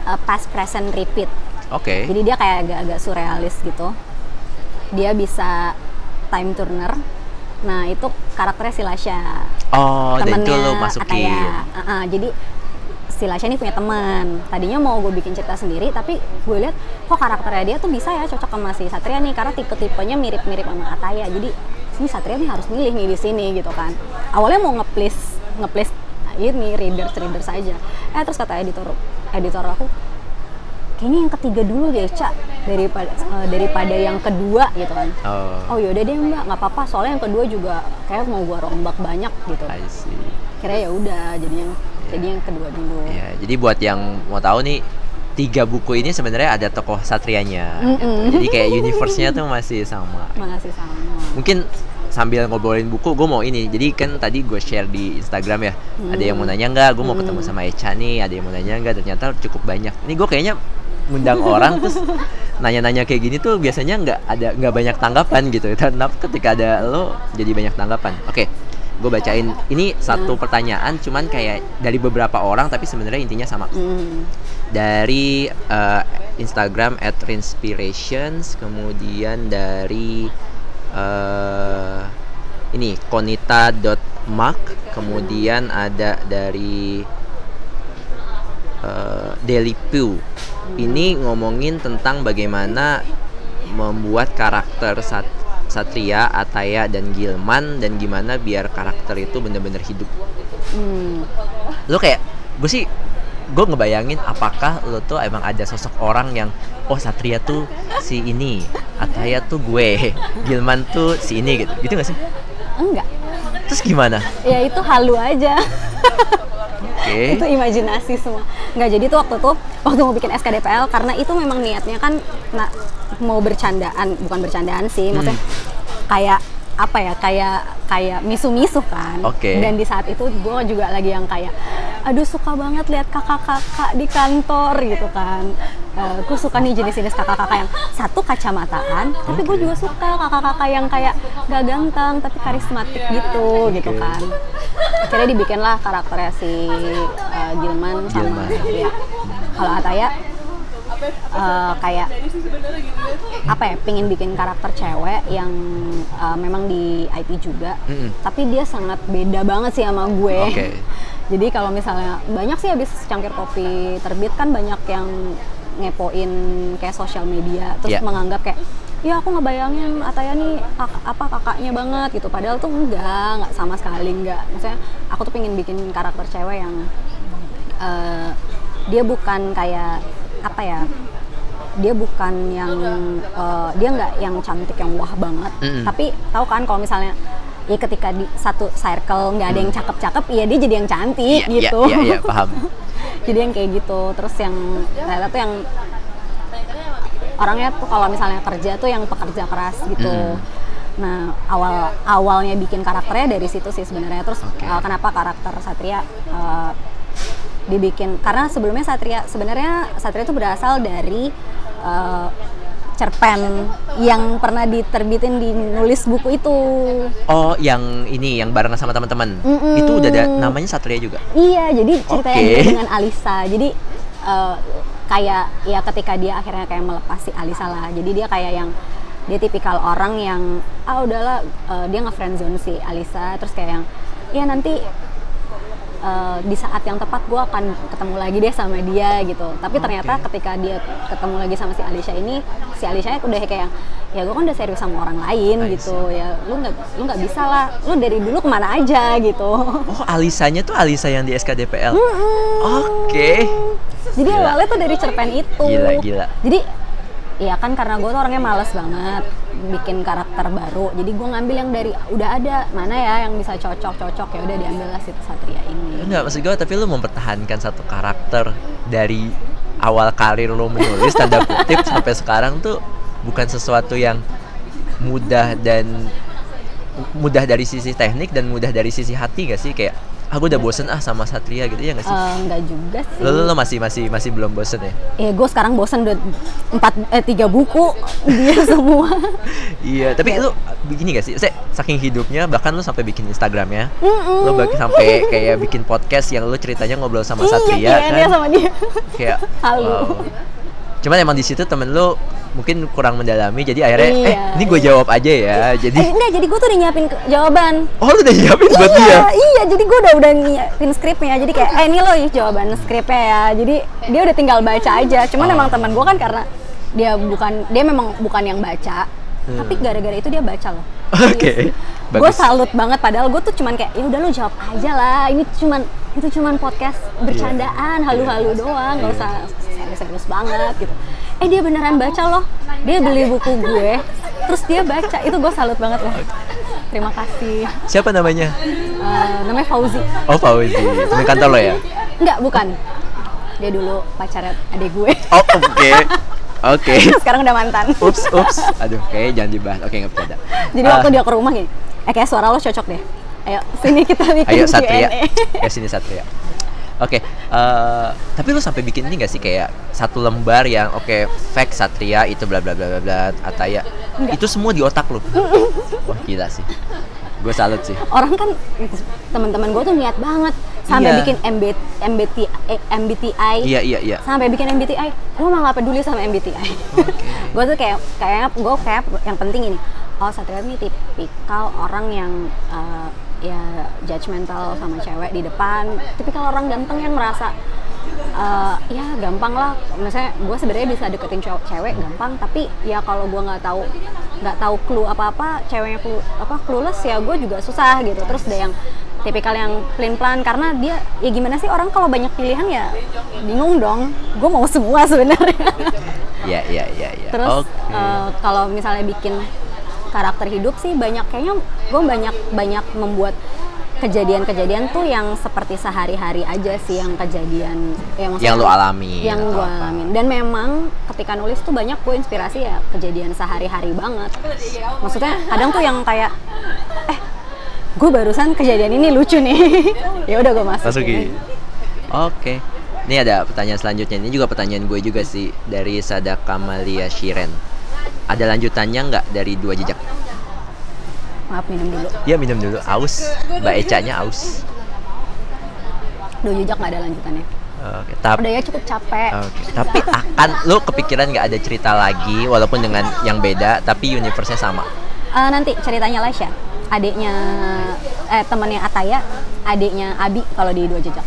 uh, past present repeat. oke Jadi dia kayak agak-agak surrealis gitu. Dia bisa time turner Nah itu karakternya si Lasha. Oh, dan itu temennya lo masukin. Ah, ah, jadi si Lasha ini punya teman. Tadinya mau gue bikin cerita sendiri, tapi gue lihat kok karakternya dia tuh bisa ya cocok sama si Satria nih karena tipe-tipenya mirip-mirip sama Ataya. Jadi ini Satria nih harus milih nih di sini gitu kan. Awalnya mau nge-please nge-please ini reader reader saja. Eh terus kata editor editor aku kayaknya yang ketiga dulu deh cak daripada eh, daripada yang kedua gitu kan Oh, oh yaudah deh mbak nggak apa-apa soalnya yang kedua juga kayak mau gua rombak banyak gitu I see. kira ya udah jadinya jadi yang kedua dulu Ya, jadi buat yang mau tahu nih tiga buku ini sebenarnya ada tokoh satrianya. gitu. Mm-mm. Jadi kayak universe-nya tuh masih sama. makasih sama Mungkin sambil ngobrolin buku, gue mau ini. Jadi kan tadi gue share di Instagram ya. Ada yang mau nanya nggak? Gue mau ketemu sama Echa nih. Ada yang mau nanya nggak? Ternyata cukup banyak. Ini gue kayaknya ngundang orang terus nanya-nanya kayak gini tuh biasanya nggak ada nggak banyak tanggapan gitu. Tapi ketika ada lo jadi banyak tanggapan. Oke, gue bacain. Ini satu pertanyaan, cuman kayak dari beberapa orang tapi sebenarnya intinya sama Hmm. dari eh, Instagram @inspirations kemudian dari eh, ini konita.mark kemudian ada dari eh, Daily Pew. Ini ngomongin tentang bagaimana membuat karakter sat- Satria, Ataya dan Gilman dan gimana biar karakter itu bener-bener hidup. Hmm. lo kayak gue sih gue ngebayangin apakah lo tuh emang ada sosok orang yang oh Satria tuh si ini Ataya tuh gue Gilman tuh si ini gitu. Gitu gak sih? Enggak. Terus gimana? Ya itu halu aja. Oke. Itu imajinasi semua. Nggak jadi tuh waktu tuh waktu mau bikin SKDPL karena itu memang niatnya kan mau bercandaan bukan bercandaan sih maksudnya kayak apa ya kayak kayak misu-misu kan. Oke. dan di saat itu gue juga lagi yang kayak aduh suka banget lihat kakak-kakak di kantor gitu kan. Eh, gue suka nih jenis-jenis kakak-kakak yang satu kacamataan tapi gue juga suka kakak-kakak yang kayak gak ganteng tapi karismatik gitu gitu Oke. kan. Akhirnya dibikinlah karakternya si uh, Gilman sama Gilman. Satria. Kalau Ataya uh, kayak apa ya pingin bikin karakter cewek yang uh, memang di IT juga Mm-mm. tapi dia sangat beda banget sih sama gue Oke. jadi kalau misalnya banyak sih habis cangkir kopi terbit kan banyak yang ngepoin kayak sosial media terus Iya. menganggap kayak ya aku ngebayangin Ataya nih kak- apa kakaknya banget gitu padahal tuh enggak enggak sama sekali enggak maksudnya aku tuh pengen bikin karakter cewek yang eh, dia bukan kayak apa ya dia bukan yang eh, dia nggak yang cantik yang wah banget Mm-mm. tapi tahu kan kalau misalnya ya ketika di satu circle nggak ada yang cakep-cakep ya dia jadi yang cantik Mm. Iya, iya, gitu iya, iya, paham jadi yang kayak gitu terus yang ternyata tuh yang orangnya tuh kalau misalnya kerja tuh yang pekerja keras gitu Mm. nah awal awalnya bikin karakternya dari situ sih sebenarnya terus Oke. uh, kenapa karakter Satria uh, dibikin. Karena sebelumnya Satria sebenarnya Satria itu berasal dari uh, cerpen yang pernah diterbitin di nulis buku itu. Oh yang ini yang barengan sama teman-teman? Itu udah ada namanya Satria juga? Iya, jadi ceritanya dia dengan Alisa. Jadi eh, kayak ya ketika dia akhirnya kayak melepas si Alisa lah. Jadi dia kayak yang dia tipikal orang yang ah udahlah eh, dia nge-friendzone si Alisa. Terus kayak yang ya nanti eh, di saat yang tepat gue akan ketemu lagi deh sama dia gitu. Tapi ternyata ketika dia ketemu lagi sama si Alisa ini, si Alisa udah kayak ya gue kan udah serius sama orang lain gitu ya lu nggak lu nggak bisa lah lu dari dulu ke mana aja gitu oh Alisanya tuh Alisa yang di SKDPL oke Jadi Gila. awalnya tuh dari cerpen itu. Gila, gila. Jadi ya kan karena gue tuh orangnya males banget bikin karakter baru. Jadi gue ngambil yang dari udah ada mana ya yang bisa cocok-cocok ya udah diambil lah si Satria ini. Enggak, maksud gue tapi lu mempertahankan satu karakter dari awal karir lu menulis tanda kutip sampai sekarang tuh bukan sesuatu yang mudah dan mudah dari sisi teknik dan mudah dari sisi hati gak sih kayak ah gue udah bosen ah sama Satria gitu ya gak sih? Eh, enggak juga sih. Lo, lo, lo masih masih masih belum bosen ya? Ya gue sekarang bosen udah empat eh tiga buku dia semua. Iya, tapi lu begini gak sih? Saya saking hidupnya bahkan lu sampai bikin Instagramnya, Mm-mm. lu bagi sampai kayak bikin podcast yang lu ceritanya ngobrol sama iya, Satria iya, kan? dia sama dia. kayak Halu. wow. Cuman emang di situ temen lu mungkin kurang mendalami jadi akhirnya eh Iya, ini gue jawab aja ya jadi Eh, enggak, jadi gue tuh udah nyiapin jawaban. oh lu udah nyiapin buat iya, dia iya, jadi gue udah udah nyiapin skripnya. Jadi kayak, eh ini loh ih, jawaban skripnya ya. Jadi dia udah tinggal baca aja. Cuman Oh. emang teman gue kan karena dia bukan dia memang bukan yang baca. Hmm. Tapi gara-gara itu dia baca loh. oke gue bagus salut banget padahal gue tuh cuman kayak ya udah lu jawab aja lah ini cuman itu cuman podcast bercandaan halu-halu doang nggak Iya. usah serius-serius banget gitu eh dia beneran baca loh. dia beli buku gue terus dia baca. Itu gue salut banget loh. Terima kasih. Siapa namanya? Eh, namanya Fauzi. Oh Fauzi. Teman kantor lo ya? Enggak bukan. Dia dulu pacarnya adik gue. Oh oke. Oke. Sekarang udah mantan. Ups ups. Aduh kayak jangan dibahas. Oke nggak bercanda. Jadi Ah, waktu dia ke rumah gini eh kayak suara lo cocok deh. Ayo sini kita bikin ayo Satria. Q&A. ke sini Satria Oke, eh, tapi lu sampai bikin ini gak sih? Kayak satu lembar yang oke fake Satria itu bla bla bla bla bla Ataya. Itu semua di otak lu? Wah gila sih, gue salut sih. orang kan teman-teman gue tuh niat banget sampai Iya. bikin MB, MBT, eh, MBTI Iya iya iya. sampai bikin MBTI gue malah nggak peduli sama MBTI gue tuh kayak kayak gue kayak yang penting ini. Oh Satria ini tipikal orang yang eh, ya judgmental sama cewek di depan. Tipikal orang ganteng yang merasa eh, ya gampang lah. Misalnya gue sebenarnya bisa deketin cewek, cewek gampang. Tapi ya kalau gue nggak tahu nggak tahu clue apa apa ceweknya clue, apa clueless ya gue juga susah gitu. Terus ada yang tipikal yang plain plan karena dia ya gimana sih orang kalau banyak pilihan ya bingung dong. Gue mau semua sebenarnya. Iya iya iya iya. terus Oke. eh, kalau misalnya bikin karakter hidup sih banyak kayaknya gue banyak banyak membuat kejadian-kejadian tuh yang seperti sehari-hari aja sih yang kejadian ya maksudnya Yang lu alami yang gue apa? alamin dan memang ketika nulis tuh banyak gue inspirasi ya kejadian sehari-hari banget maksudnya kadang tuh yang kayak eh gue barusan kejadian ini lucu nih ya udah gue masukin Masukin. Oke. Ini ada pertanyaan selanjutnya. Ini juga pertanyaan gue juga sih dari Sadaka Malia Shiren. Ada lanjutannya nggak dari dua jejak? maaf minum dulu Ya minum dulu. Aus. Mbak Eca-nya aus. dua jejak nggak ada lanjutannya Oke. Tapi udah ya cukup capek Oke, tapi akan lu kepikiran nggak ada cerita lagi walaupun dengan yang beda tapi universe-nya sama. Eh, nanti ceritanya Laisha adiknya eh temannya Ataya adiknya Abi kalau di dua jejak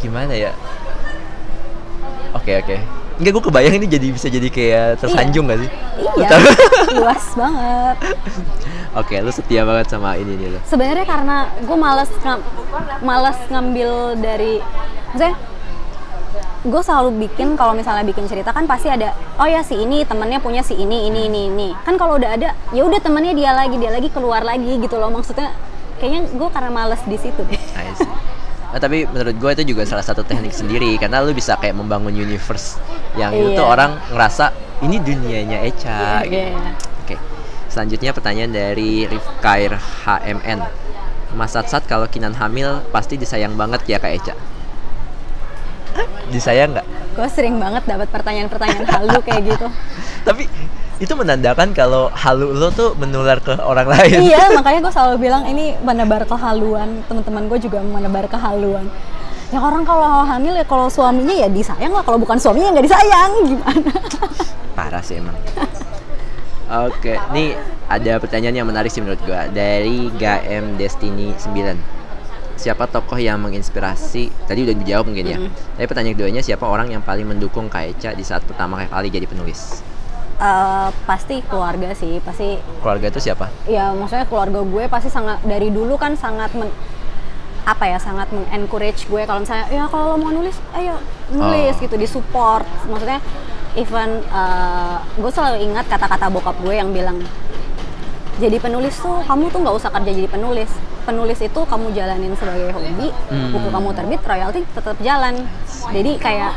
Gimana ya? Oke, oke. Enggak gue kebayang ini jadi bisa jadi kayak tersanjung gak sih? Iya luas banget Oke, lu setia banget sama ini nih lu. sebenarnya karena gue males ngam- males ngambil dari maksudnya gue selalu bikin kalau misalnya bikin cerita kan pasti ada oh ya si ini temennya punya si ini ini ini ini kan kalau udah ada ya udah temennya dia lagi dia lagi keluar lagi gitu loh maksudnya kayaknya gue karena males di situ deh. Nah, tapi menurut gue itu juga salah satu teknik sendiri karena lu bisa kayak membangun universe yang itu tuh Iya. orang ngerasa ini dunianya Eca gitu. Iya. Oke. Selanjutnya pertanyaan dari Rifkair HMN. Mas Satsat kalau Kinan hamil pasti disayang banget ya Kak Eca. Disayang nggak? gue sering banget dapat pertanyaan-pertanyaan halu kayak gitu Tapi itu menandakan kalau halu lo tuh menular ke orang lain. iya makanya gue selalu bilang ini menebar kehaluan teman-teman gue juga menebar kehaluan ya orang kalau hamil ya kalau suaminya ya disayang lah kalau bukan suaminya nggak disayang gimana Parah sih emang. Oke, nih ada pertanyaan yang menarik sih menurut gua dari GM Destiny 9. Siapa tokoh yang menginspirasi? Tadi udah dijawab mungkin ya. Tapi pertanyaan keduanya siapa orang yang paling mendukung Kak Eca di saat pertama kali jadi penulis? Eh, pasti keluarga sih pasti Keluarga itu siapa? ya maksudnya keluarga gue pasti sangat dari dulu kan sangat men- apa ya sangat mengencourage gue kalau misalnya ya kalau lo mau nulis ayo nulis Oh. gitu di support maksudnya even eh, gue selalu ingat kata-kata bokap gue yang bilang jadi penulis tuh kamu tuh nggak usah kerja jadi penulis. Penulis itu kamu jalanin sebagai hobi Hmm. buku kamu terbit royalti tetap jalan. Jadi kayak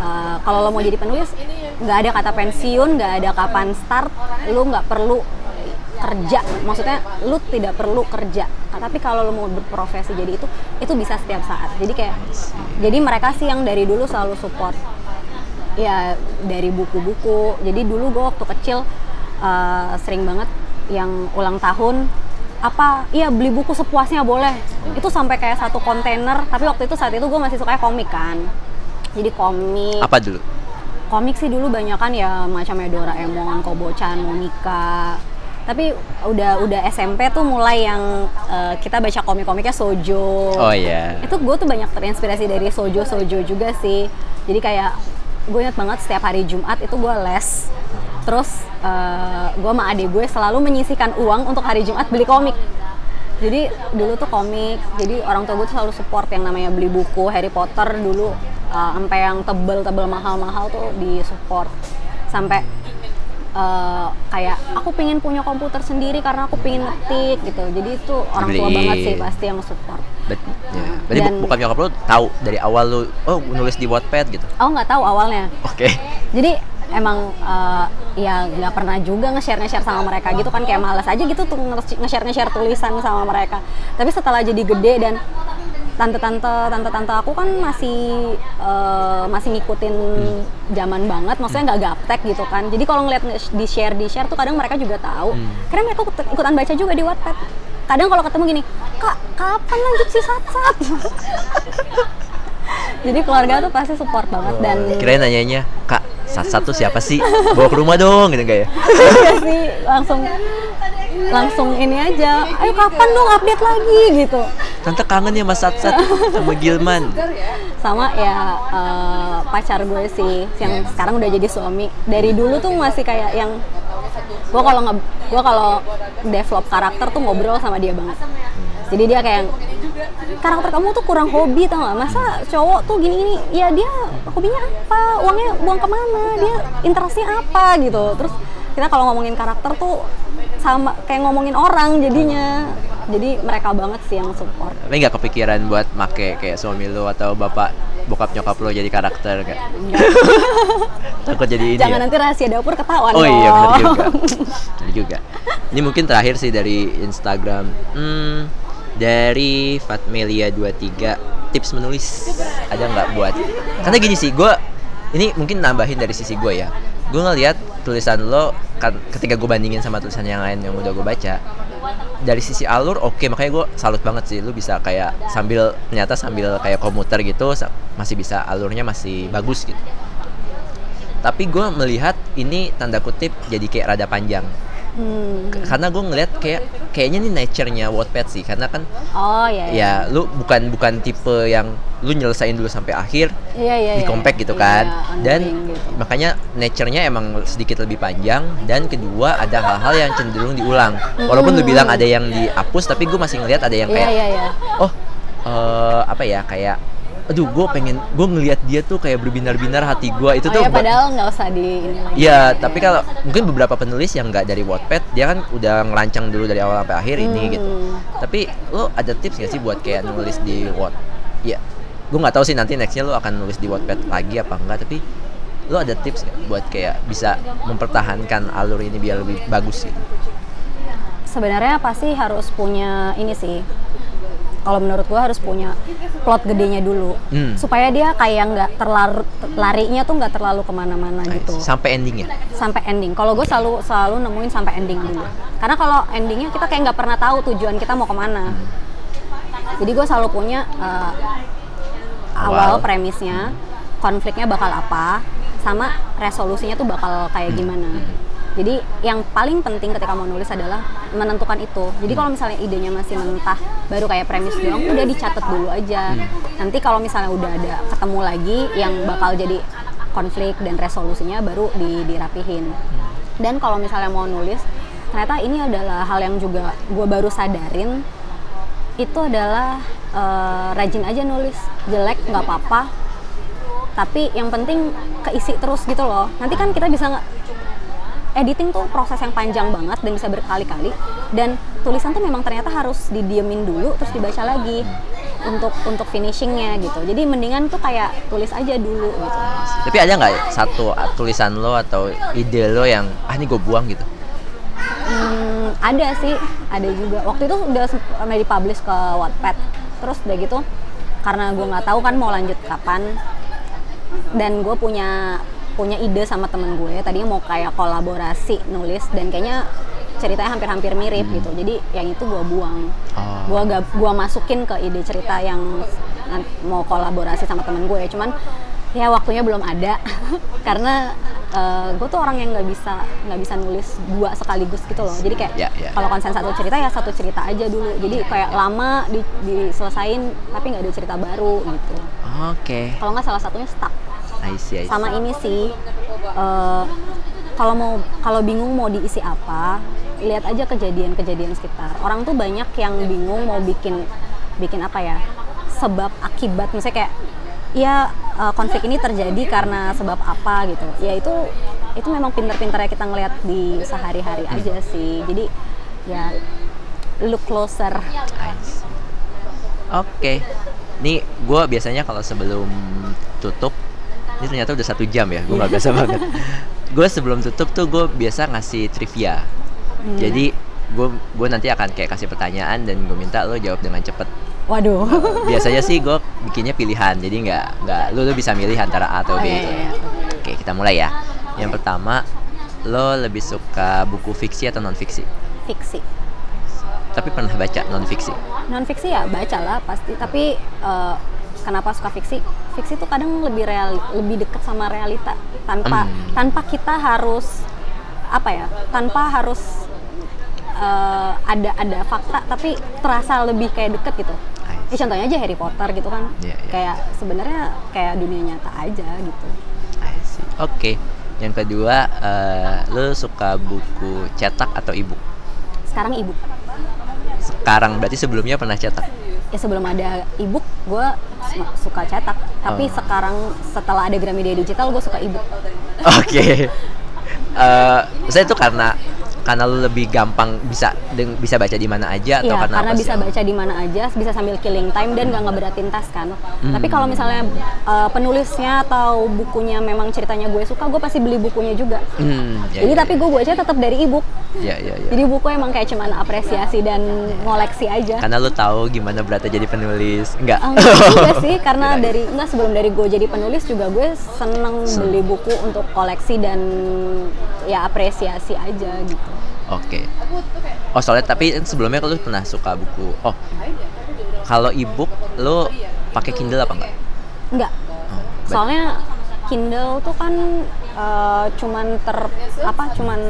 eh, kalau lo mau jadi penulis nggak ada kata pensiun nggak ada kapan start lu nggak perlu kerja. Maksudnya lu tidak perlu kerja. Tapi kalau lu mau berprofesi jadi itu itu bisa setiap saat. Jadi kayak jadi mereka sih yang dari dulu selalu support. Ya dari buku-buku. Jadi dulu gue waktu kecil eh, sering banget yang ulang tahun apa iya beli buku sepuasnya boleh itu sampai kayak satu kontainer tapi waktu itu saat itu gue masih suka komik kan jadi komik Apa dulu? komik sih dulu banyak kan ya macamnya Doraemon, Kobo-chan, Monica. Tapi udah udah SMP tuh mulai yang eh, kita baca komik-komiknya Sojo. Oh iya. Itu gue tuh banyak terinspirasi dari Sojo Sojo juga sih. Jadi kayak gue inget banget setiap hari Jumat itu gue les. Terus eh, gue sama adik gue selalu menyisihkan uang untuk hari Jumat beli komik. Jadi dulu tuh komik, jadi orang tua gue tuh selalu support yang namanya beli buku Harry Potter dulu uh, sampai yang tebel-tebel mahal-mahal tuh di support sampai uh, kayak aku pingin punya komputer sendiri karena aku pingin ngetik gitu. Jadi itu orang tua banget sih pasti yang support. Bet- ya. Berarti Dan- bu- bukan nyokap lu tahu dari awal lu oh nulis di Wattpad gitu. Aku nggak tahu awalnya. Oke. Jadi emang uh, ya nggak pernah juga nge-share nge-share sama mereka gitu kan kayak males aja gitu tuh nge- nge-share nge-share tulisan sama mereka. Tapi setelah jadi gede dan tante-tante tante-tante aku kan masih uh, masih ngikutin zaman banget, maksudnya nggak gaptek gitu kan. Jadi kalau ngeliat nge- di share di share tuh kadang mereka juga tahu. Karena mereka ikut- ikutan baca juga di Wattpad. Kadang kalau ketemu gini, kak kapan lanjut si sat-sat? Jadi keluarga tuh pasti support banget dan Kirain nanyanya, "Kak, satu siapa sih? Bawa ke rumah dong." gitu kayak. iya sih langsung langsung ini aja ayo kapan dong update lagi gitu Tante kangen ya Mas Sat-Sat sama Gilman. sama ya eh, pacar gue sih yang sekarang udah jadi suami dari dulu tuh masih kayak yang gue kalau gue kalau develop karakter tuh ngobrol sama dia banget jadi dia kayak karakter kamu tuh kurang hobi tau gak masa cowok tuh gini gini ya dia hobinya apa? Uangnya buang ke mana? Dia interestnya apa gitu? Terus kita kalau ngomongin karakter tuh sama kayak ngomongin orang jadinya. Jadi mereka banget sih yang support. Tapi nggak kepikiran buat make kayak suami lu atau bapak bokap nyokap lu jadi karakter kayak takut jadi ini jangan ya? nanti rahasia dapur ketahuan Oh iya benar juga. Benar juga. Ini mungkin terakhir sih dari Instagram. Hmm, dari Fatmelia 23 tips menulis ada nggak buat? Karena gini sih, gue ini mungkin nambahin dari sisi gue ya. Gue ngeliat tulisan lo kan ketika gue bandingin sama tulisan yang lain yang udah gue baca dari sisi alur oke makanya gue salut banget sih lu bisa kayak sambil ternyata sambil kayak komuter gitu masih bisa alurnya masih bagus gitu tapi gue melihat ini tanda kutip jadi kayak rada panjang Hmm. Karena gue ngeliat kayak kayaknya nih nature-nya Wattpad sih karena kan Oh iya. ya lu bukan bukan tipe yang lu nyelesain dulu sampai akhir Iya iya. di iya. compact gitu Iya, kan dan unwilling gitu. makanya nature-nya emang sedikit lebih panjang dan kedua ada hal-hal yang cenderung diulang walaupun lu bilang ada yang dihapus tapi gue masih ngeliat ada yang Iya kayak iya iya. oh eh, apa ya kayak aduh gue pengen gue ngelihat dia tuh kayak berbinar-binar hati gue itu Oh tuh ba- padahal nggak usah di ini lagi. Iya, tapi kalau mungkin beberapa penulis yang nggak dari Wattpad, dia kan udah ngerancang dulu dari awal sampai akhir ini gitu. Hmm. Tapi lo ada tips nggak sih buat kayak nulis di Watt? Iya, gue nggak tahu sih nanti nextnya lo akan nulis di Wattpad lagi apa enggak, tapi lo ada tips nggak buat kayak bisa mempertahankan alur ini biar lebih bagus gitu? Sebenarnya pasti harus punya ini sih. Kalau menurut gua harus punya plot gedenya dulu, Hmm. supaya dia kayak nggak terlalu larinya tuh nggak terlalu ke mana-mana gitu. Sampai endingnya. sampai ending. Kalau gue selalu selalu nemuin sampai ending dulu. Karena kalau endingnya kita kayak nggak pernah tahu tujuan kita mau ke mana. Jadi gue selalu punya uh, awal. Awal. premisnya, konfliknya bakal apa, sama resolusinya tuh bakal kayak gimana. Jadi yang paling penting ketika mau nulis adalah menentukan itu. Jadi kalau misalnya idenya masih mentah, baru kayak premis doang, udah dicatat dulu aja. Nanti kalau misalnya udah ada ketemu lagi yang bakal jadi konflik dan resolusinya baru di, dirapihin. Dan kalau misalnya mau nulis, ternyata ini adalah hal yang juga gue baru sadarin. Itu adalah eh, rajin aja nulis. Jelek nggak apa-apa. Tapi yang penting keisi terus gitu loh. Nanti kan kita bisa editing tuh proses yang panjang banget dan bisa berkali-kali dan tulisan tuh memang ternyata harus didiemin dulu terus dibaca lagi untuk untuk finishingnya gitu jadi mendingan tuh kayak tulis aja dulu gitu Tapi ada nggak satu tulisan lo atau ide lo yang ah ini gue buang gitu? Hmm, ada sih, ada juga. Waktu itu udah pernah dipublish ke Wattpad. Terus udah gitu, karena gue nggak tahu kan mau lanjut kapan, dan gue punya punya ide sama temen gue. Tadinya mau kayak kolaborasi nulis dan kayaknya ceritanya hampir-hampir mirip gitu. Jadi yang itu gue buang. Oh. Gue gak gua masukin ke ide cerita yang mau kolaborasi sama temen gue. Cuman ya waktunya belum ada karena gue tuh orang yang nggak bisa nggak bisa nulis dua sekaligus gitu loh jadi kayak Ya, ya. kalau konsen satu cerita ya satu cerita aja dulu jadi kayak lama di, diselesain tapi nggak ada cerita baru gitu Oke. kalau nggak salah satunya stuck I see, I see. sama ini sih eh, kalau mau kalau bingung mau diisi apa lihat aja kejadian-kejadian sekitar orang tuh banyak yang bingung mau bikin bikin apa ya sebab akibat misalnya kayak ya eh, konflik ini terjadi karena sebab apa gitu ya itu itu memang pinter-pinternya kita ngelihat di sehari-hari aja sih jadi ya look closer. Oke. Nih, gue biasanya kalau sebelum tutup, ini ternyata udah satu jam ya, gue nggak biasa banget. Gue sebelum tutup tuh gue biasa ngasih trivia. Jadi gue gue nanti akan kayak kasih pertanyaan dan gue minta lo jawab dengan cepet. waduh Biasanya sih gue bikinnya pilihan, jadi nggak nggak lo lo bisa milih antara A atau B Oh, iya, gitu. iya. Oke, kita mulai ya. Yang pertama, lo lebih suka buku fiksi atau non fiksi? fiksi Tapi pernah baca non fiksi? non fiksi ya baca lah pasti tapi eh, kenapa suka fiksi fiksi tuh kadang lebih real lebih dekat sama realita tanpa Hmm. tanpa kita harus apa ya tanpa harus eh, ada ada fakta tapi terasa lebih kayak deket gitu ya contohnya aja Harry Potter gitu kan Iya, iya. kayak sebenarnya kayak dunia nyata aja gitu. Oke. Yang kedua, eh, lo suka buku cetak atau ebook? sekarang ibu Sekarang berarti sebelumnya pernah cetak. Ya sebelum ada ebook gue suka cetak tapi Oh. sekarang setelah ada Gramedia digital gue suka ebook Oke. Eh, saya itu karena karena lo lebih gampang bisa deng- bisa baca di mana aja atau Iya, karena, karena bisa sih? baca di mana aja, bisa sambil killing time dan nggak ngeberatin tas kan. Hmm. Tapi kalau misalnya uh, penulisnya atau bukunya memang ceritanya gue suka, gue pasti beli bukunya juga. Hmm, ya, Jadi ya, tapi gue baca tetap dari ebook. ya, ya, ya. Jadi buku emang kayak cuman apresiasi dan ngoleksi aja. Karena lo tahu gimana beratnya jadi penulis. Enggak. Ah, Enggak juga sih, karena Kirain. dari enggak sebelum dari gue jadi penulis juga gue seneng beli buku untuk koleksi dan ya apresiasi aja gitu. Oke. Oh soalnya tapi sebelumnya lo pernah suka buku. Oh. Kalau ebook lo pakai Kindle apa enggak? Enggak. Oh, Soalnya Kindle tuh kan eh, cuman ter apa cuman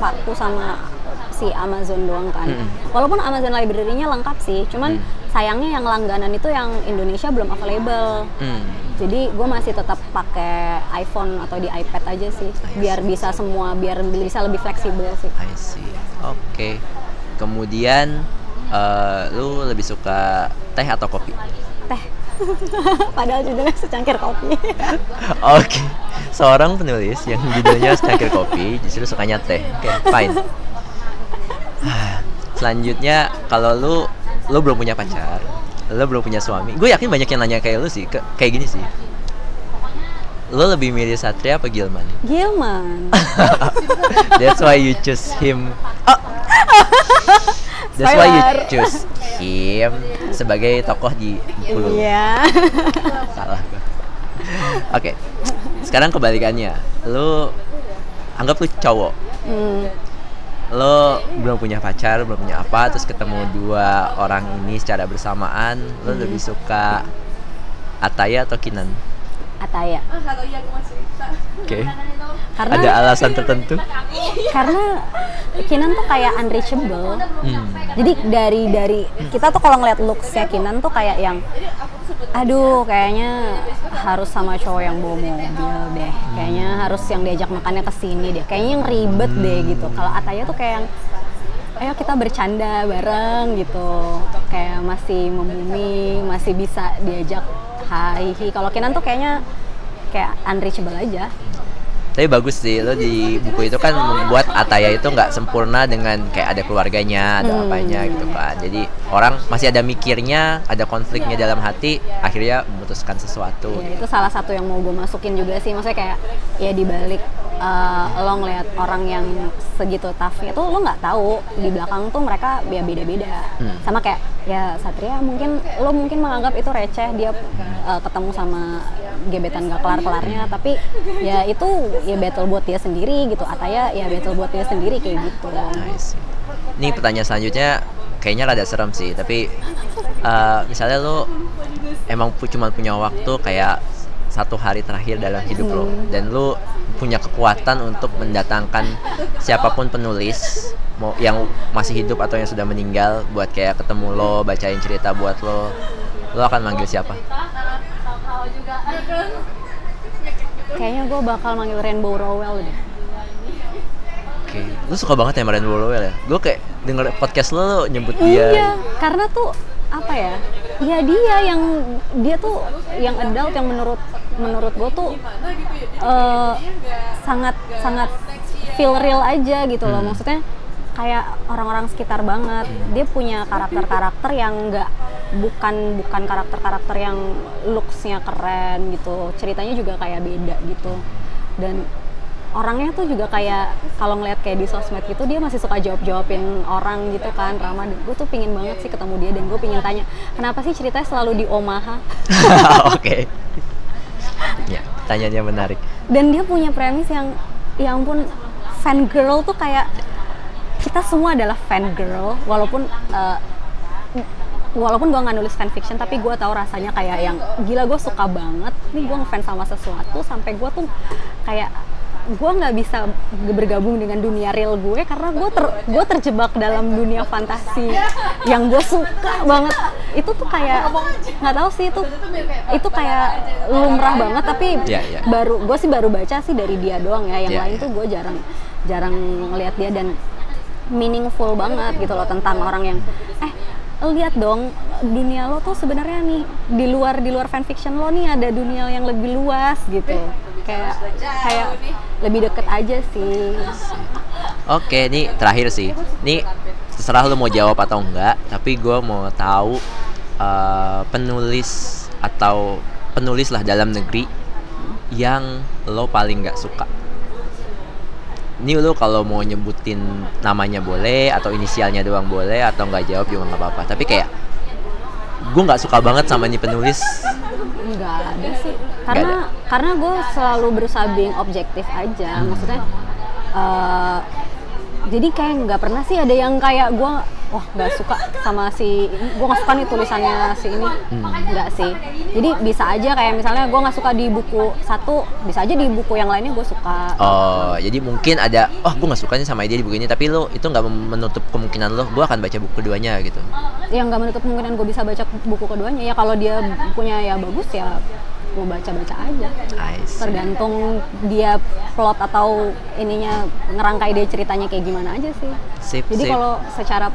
terpaku sama si Amazon doang kan. Mm-mm. Walaupun Amazon Library-nya lengkap sih, cuman Mm. sayangnya yang langganan itu yang Indonesia belum available. Hmm. Jadi gue masih tetap pakai iPhone atau di iPad aja sih, biar bisa semua, biar bisa lebih fleksibel sih. I see. Oke. Kemudian eh, lu lebih suka teh atau kopi? Teh. Padahal judulnya secangkir kopi. Oke. Seorang penulis yang judulnya secangkir kopi justru sukanya teh. Oke, fine. Ah, Selanjutnya kalau lu lu belum punya pacar, lu belum punya suami. Gue yakin banyak yang nanya kayak lu sih, ke- kayak gini sih. Lu lebih milih Satria apa Gilman? Gilman. That's why you choose him. Oh. That's why you choose him sebagai tokoh di Bengkulu. Iya. Salah. Oke. Sekarang kebalikannya. Lu anggap lu cowok. Hmm. Lo belum punya pacar, belum punya apa, terus ketemu dua orang ini secara bersamaan, lo Hmm. lebih suka Ataya atau Kinan? Ataya. Oke. Karena Ada alasan tertentu? karena Kinan tuh kayak unreachable. Hmm. Jadi dari dari kita tuh kalau ngeliat looksnya Kinan tuh kayak yang aduh kayaknya harus sama cowok yang bawa mobil deh. Kayaknya harus yang diajak makannya ke sini deh. Kayaknya yang ribet deh gitu. Kalau Ataya tuh kayak yang ayo kita bercanda bareng gitu. Kayak masih membumi, masih bisa diajak hai hi. Kalau Kinan tuh kayaknya kayak unreachable aja. Tapi bagus sih lo di buku itu kan membuat Ataya itu nggak sempurna dengan kayak ada keluarganya, ada Hmm. apanya gitu kan. Jadi orang masih ada mikirnya, ada konfliknya dalam hati, akhirnya memutuskan sesuatu. Ya, itu salah satu yang mau gue masukin juga sih. Maksudnya kayak ya dibalik uh, lo ngeliat orang yang segitu toughnya tuh lo nggak tahu di belakang tuh mereka ya beda-beda. Hmm. Sama kayak ya Satria mungkin lo mungkin menganggap itu receh dia uh, ketemu sama gebetan gak kelar-kelarnya tapi ya itu ya battle buat dia sendiri gitu. Ataya ya battle buat dia sendiri kayak gitu. Nice. Ini pertanyaan selanjutnya kayaknya rada serem sih, tapi uh, misalnya lo emang cuma punya waktu kayak satu hari terakhir dalam hidup lo. Dan lo punya kekuatan untuk mendatangkan siapa pun penulis mau yang masih hidup atau yang sudah meninggal buat kayak ketemu lo bacain cerita buat lo lo akan manggil siapa? Kayaknya gue bakal manggil Rainbow Rowell deh. oke lo suka banget ya sama Rainbow Rowell ya? Gue kayak denger podcast lo, lo nyebut dia. Iya, karena tuh apa ya? Ya dia yang dia tuh yang adult yang menurut menurut gue tuh eh, sangat sangat feel real aja gitu loh. Hmm. Maksudnya kayak orang-orang sekitar banget. Dia punya karakter-karakter yang enggak bukan bukan karakter-karakter yang looksnya keren gitu. Ceritanya juga kayak beda gitu. Dan orangnya tuh juga kayak kalau ngeliat kayak di sosmed gitu dia masih suka jawab jawabin orang gitu kan ramah gue tuh pingin banget sih ketemu dia dan gue pingin tanya kenapa sih ceritanya selalu di Omaha? Oke. Ya pertanyaannya menarik. Dan dia punya premis yang ya ampun fan girl tuh kayak kita semua adalah fan girl walaupun eh, walaupun gue nggak nulis fanfiction tapi gue tahu rasanya kayak yang gila gue suka banget nih gue ngefans sama sesuatu sampai gue tuh kayak gue nggak bisa bergabung dengan dunia real gue karena gue ter gue terjebak dalam dunia fantasi yang gue suka banget itu tuh kayak nggak tahu sih itu itu kayak lumrah banget tapi Iya, iya. baru gue sih baru baca sih dari dia doang ya yang Iya, lain iya. tuh gue jarang jarang ngelihat dia dan meaningful banget gitu loh tentang orang yang eh lihat dong dunia lo tuh sebenarnya nih di luar di luar fanfiction lo nih ada dunia yang lebih luas gitu kayak kayak lebih deket aja sih Oke, ini terakhir sih. Ini terserah lu mau jawab atau enggak, tapi gue mau tahu eh, penulis atau penulis lah dalam negeri yang lo paling nggak suka. Ini lo kalau mau nyebutin namanya boleh atau inisialnya doang boleh atau nggak jawab juga nggak apa-apa. Tapi kayak gue nggak suka banget sama ini penulis. nggak ada sih. Karena karena gue selalu berusaha being objektif aja. Maksudnya eh, jadi kayak nggak pernah sih ada yang kayak gue wah nggak suka sama si gue nggak suka nih tulisannya si ini. Nggak sih. Jadi bisa aja kayak misalnya gue nggak suka di buku satu bisa aja di buku yang lainnya gue suka. Oh, jadi mungkin ada, oh gue nggak suka nih sama ide di buku ini, tapi lo itu nggak menutup kemungkinan lo, gue akan baca buku keduanya gitu. yang nggak menutup kemungkinan gue bisa baca buku keduanya ya kalau dia punya ya bagus ya gue baca baca aja tergantung dia plot atau ininya ngerangkai dia ceritanya kayak gimana aja sih. Sip, jadi kalau secara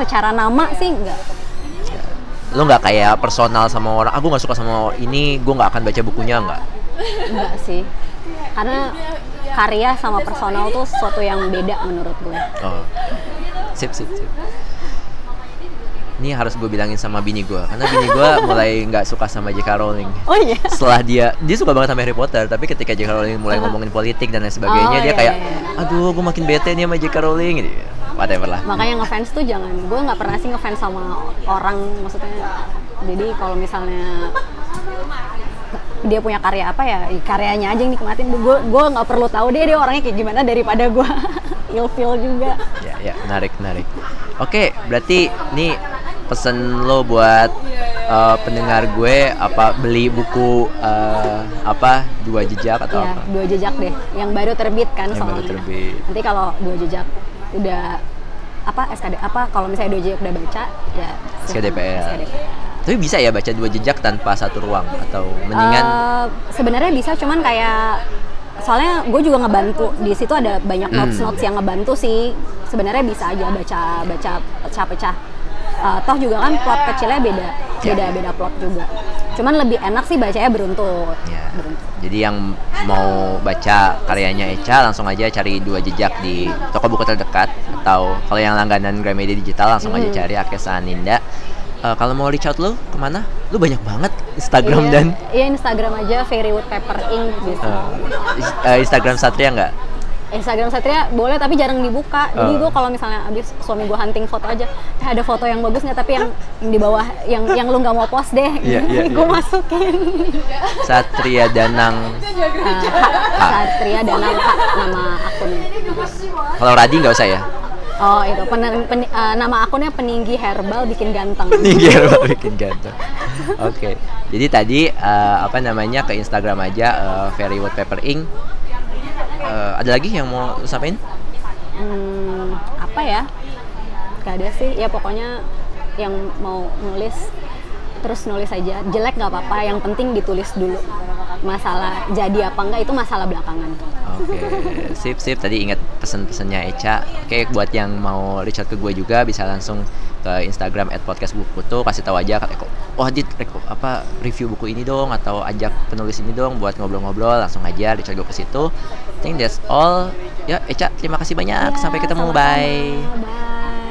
secara nama sih enggak. Lo nggak kayak personal sama orang aku nggak suka sama ini gue nggak akan baca bukunya nggak? Enggak sih. Karena karya sama personal tuh sesuatu yang beda menurut gue oh. Sip sip sip ini harus gue bilangin sama bini gue karena bini gue mulai nggak suka sama J.K. Rowling oh iya setelah dia dia suka banget sama Harry Potter tapi ketika J.K. Rowling mulai ngomongin politik dan lain sebagainya Oh, dia iya, kayak iya, iya. aduh gue makin bete nih sama J.K. Rowling gitu whatever lah makanya ngefans tuh jangan gue nggak pernah sih ngefans sama orang maksudnya jadi kalau misalnya dia punya karya apa ya ya karyanya aja yang nikmatin gue gue nggak perlu tahu dia dia orangnya kayak gimana daripada gue ilfeel juga ya ya menarik menarik oke berarti ini pesen lo buat uh, pendengar gue apa beli buku uh, apa dua jejak atau ya apa dua jejak deh yang baru terbit kan Yang baru soalnya terbit. nanti kalau dua jejak udah apa SKD apa kalau misalnya dua jejak udah baca ya SKDPR. SKDPR. tapi bisa ya baca dua jejak tanpa satu ruang atau mendingan Eh, sebenarnya bisa cuman kayak soalnya gue juga ngebantu di situ ada banyak Hmm. notes notes yang ngebantu sih sebenarnya bisa aja baca baca pecah-pecah Eh, toh juga kan plot kecilnya beda Ya. beda beda plot juga cuman lebih enak sih bacanya beruntut ya beruntut jadi yang mau baca karyanya Echa langsung aja cari dua jejak di toko buku terdekat atau kalau yang langganan Gramedia digital langsung aja Hmm. cari Akesa Ninda Eh, kalau mau reach out lu ke mana? Lu banyak banget Instagram Iya, dan iya Instagram aja Fairy Woodpepper Ink gitu Eh, is- eh, Instagram Satria nggak? Instagram Satria boleh tapi jarang dibuka. Jadi Oh. gue kalau misalnya abis suami gue hunting foto aja, eh, ada foto yang bagus nggak tapi yang, yang di bawah yang yang lu nggak mau post deh, Iya, iya, gue iya. masukin. Satria Danang. Hak Satria dan nama nama akunnya. Kalau Radi nggak usah ya? Oh itu pener- pen- eh, nama akunnya peninggi herbal bikin ganteng. Tinggi herbal bikin ganteng. Oke. Jadi tadi eh, apa namanya ke Instagram aja eh, Fairy Wallpaper Ink. Eh, ada lagi yang mau lu sampaikan? Hmm, apa ya? Gak ada sih. Ya pokoknya yang mau nulis terus nulis aja. Jelek nggak apa-apa. Yang penting ditulis dulu. Masalah jadi apa enggak itu masalah belakangan. Oke, sip sip. Tadi ingat pesan-pesannya Eca. Oke, buat yang mau reach out ke gue juga bisa langsung ke Instagram @podcastbukutu kasih tahu aja kok oh dit apa review buku ini dong atau ajak penulis ini dong buat ngobrol-ngobrol langsung aja reach out gue ke situ. I think that's all. Ya, Eca, terima kasih banyak. Ya, Sampai ketemu. sama-sama. Bye. Bye.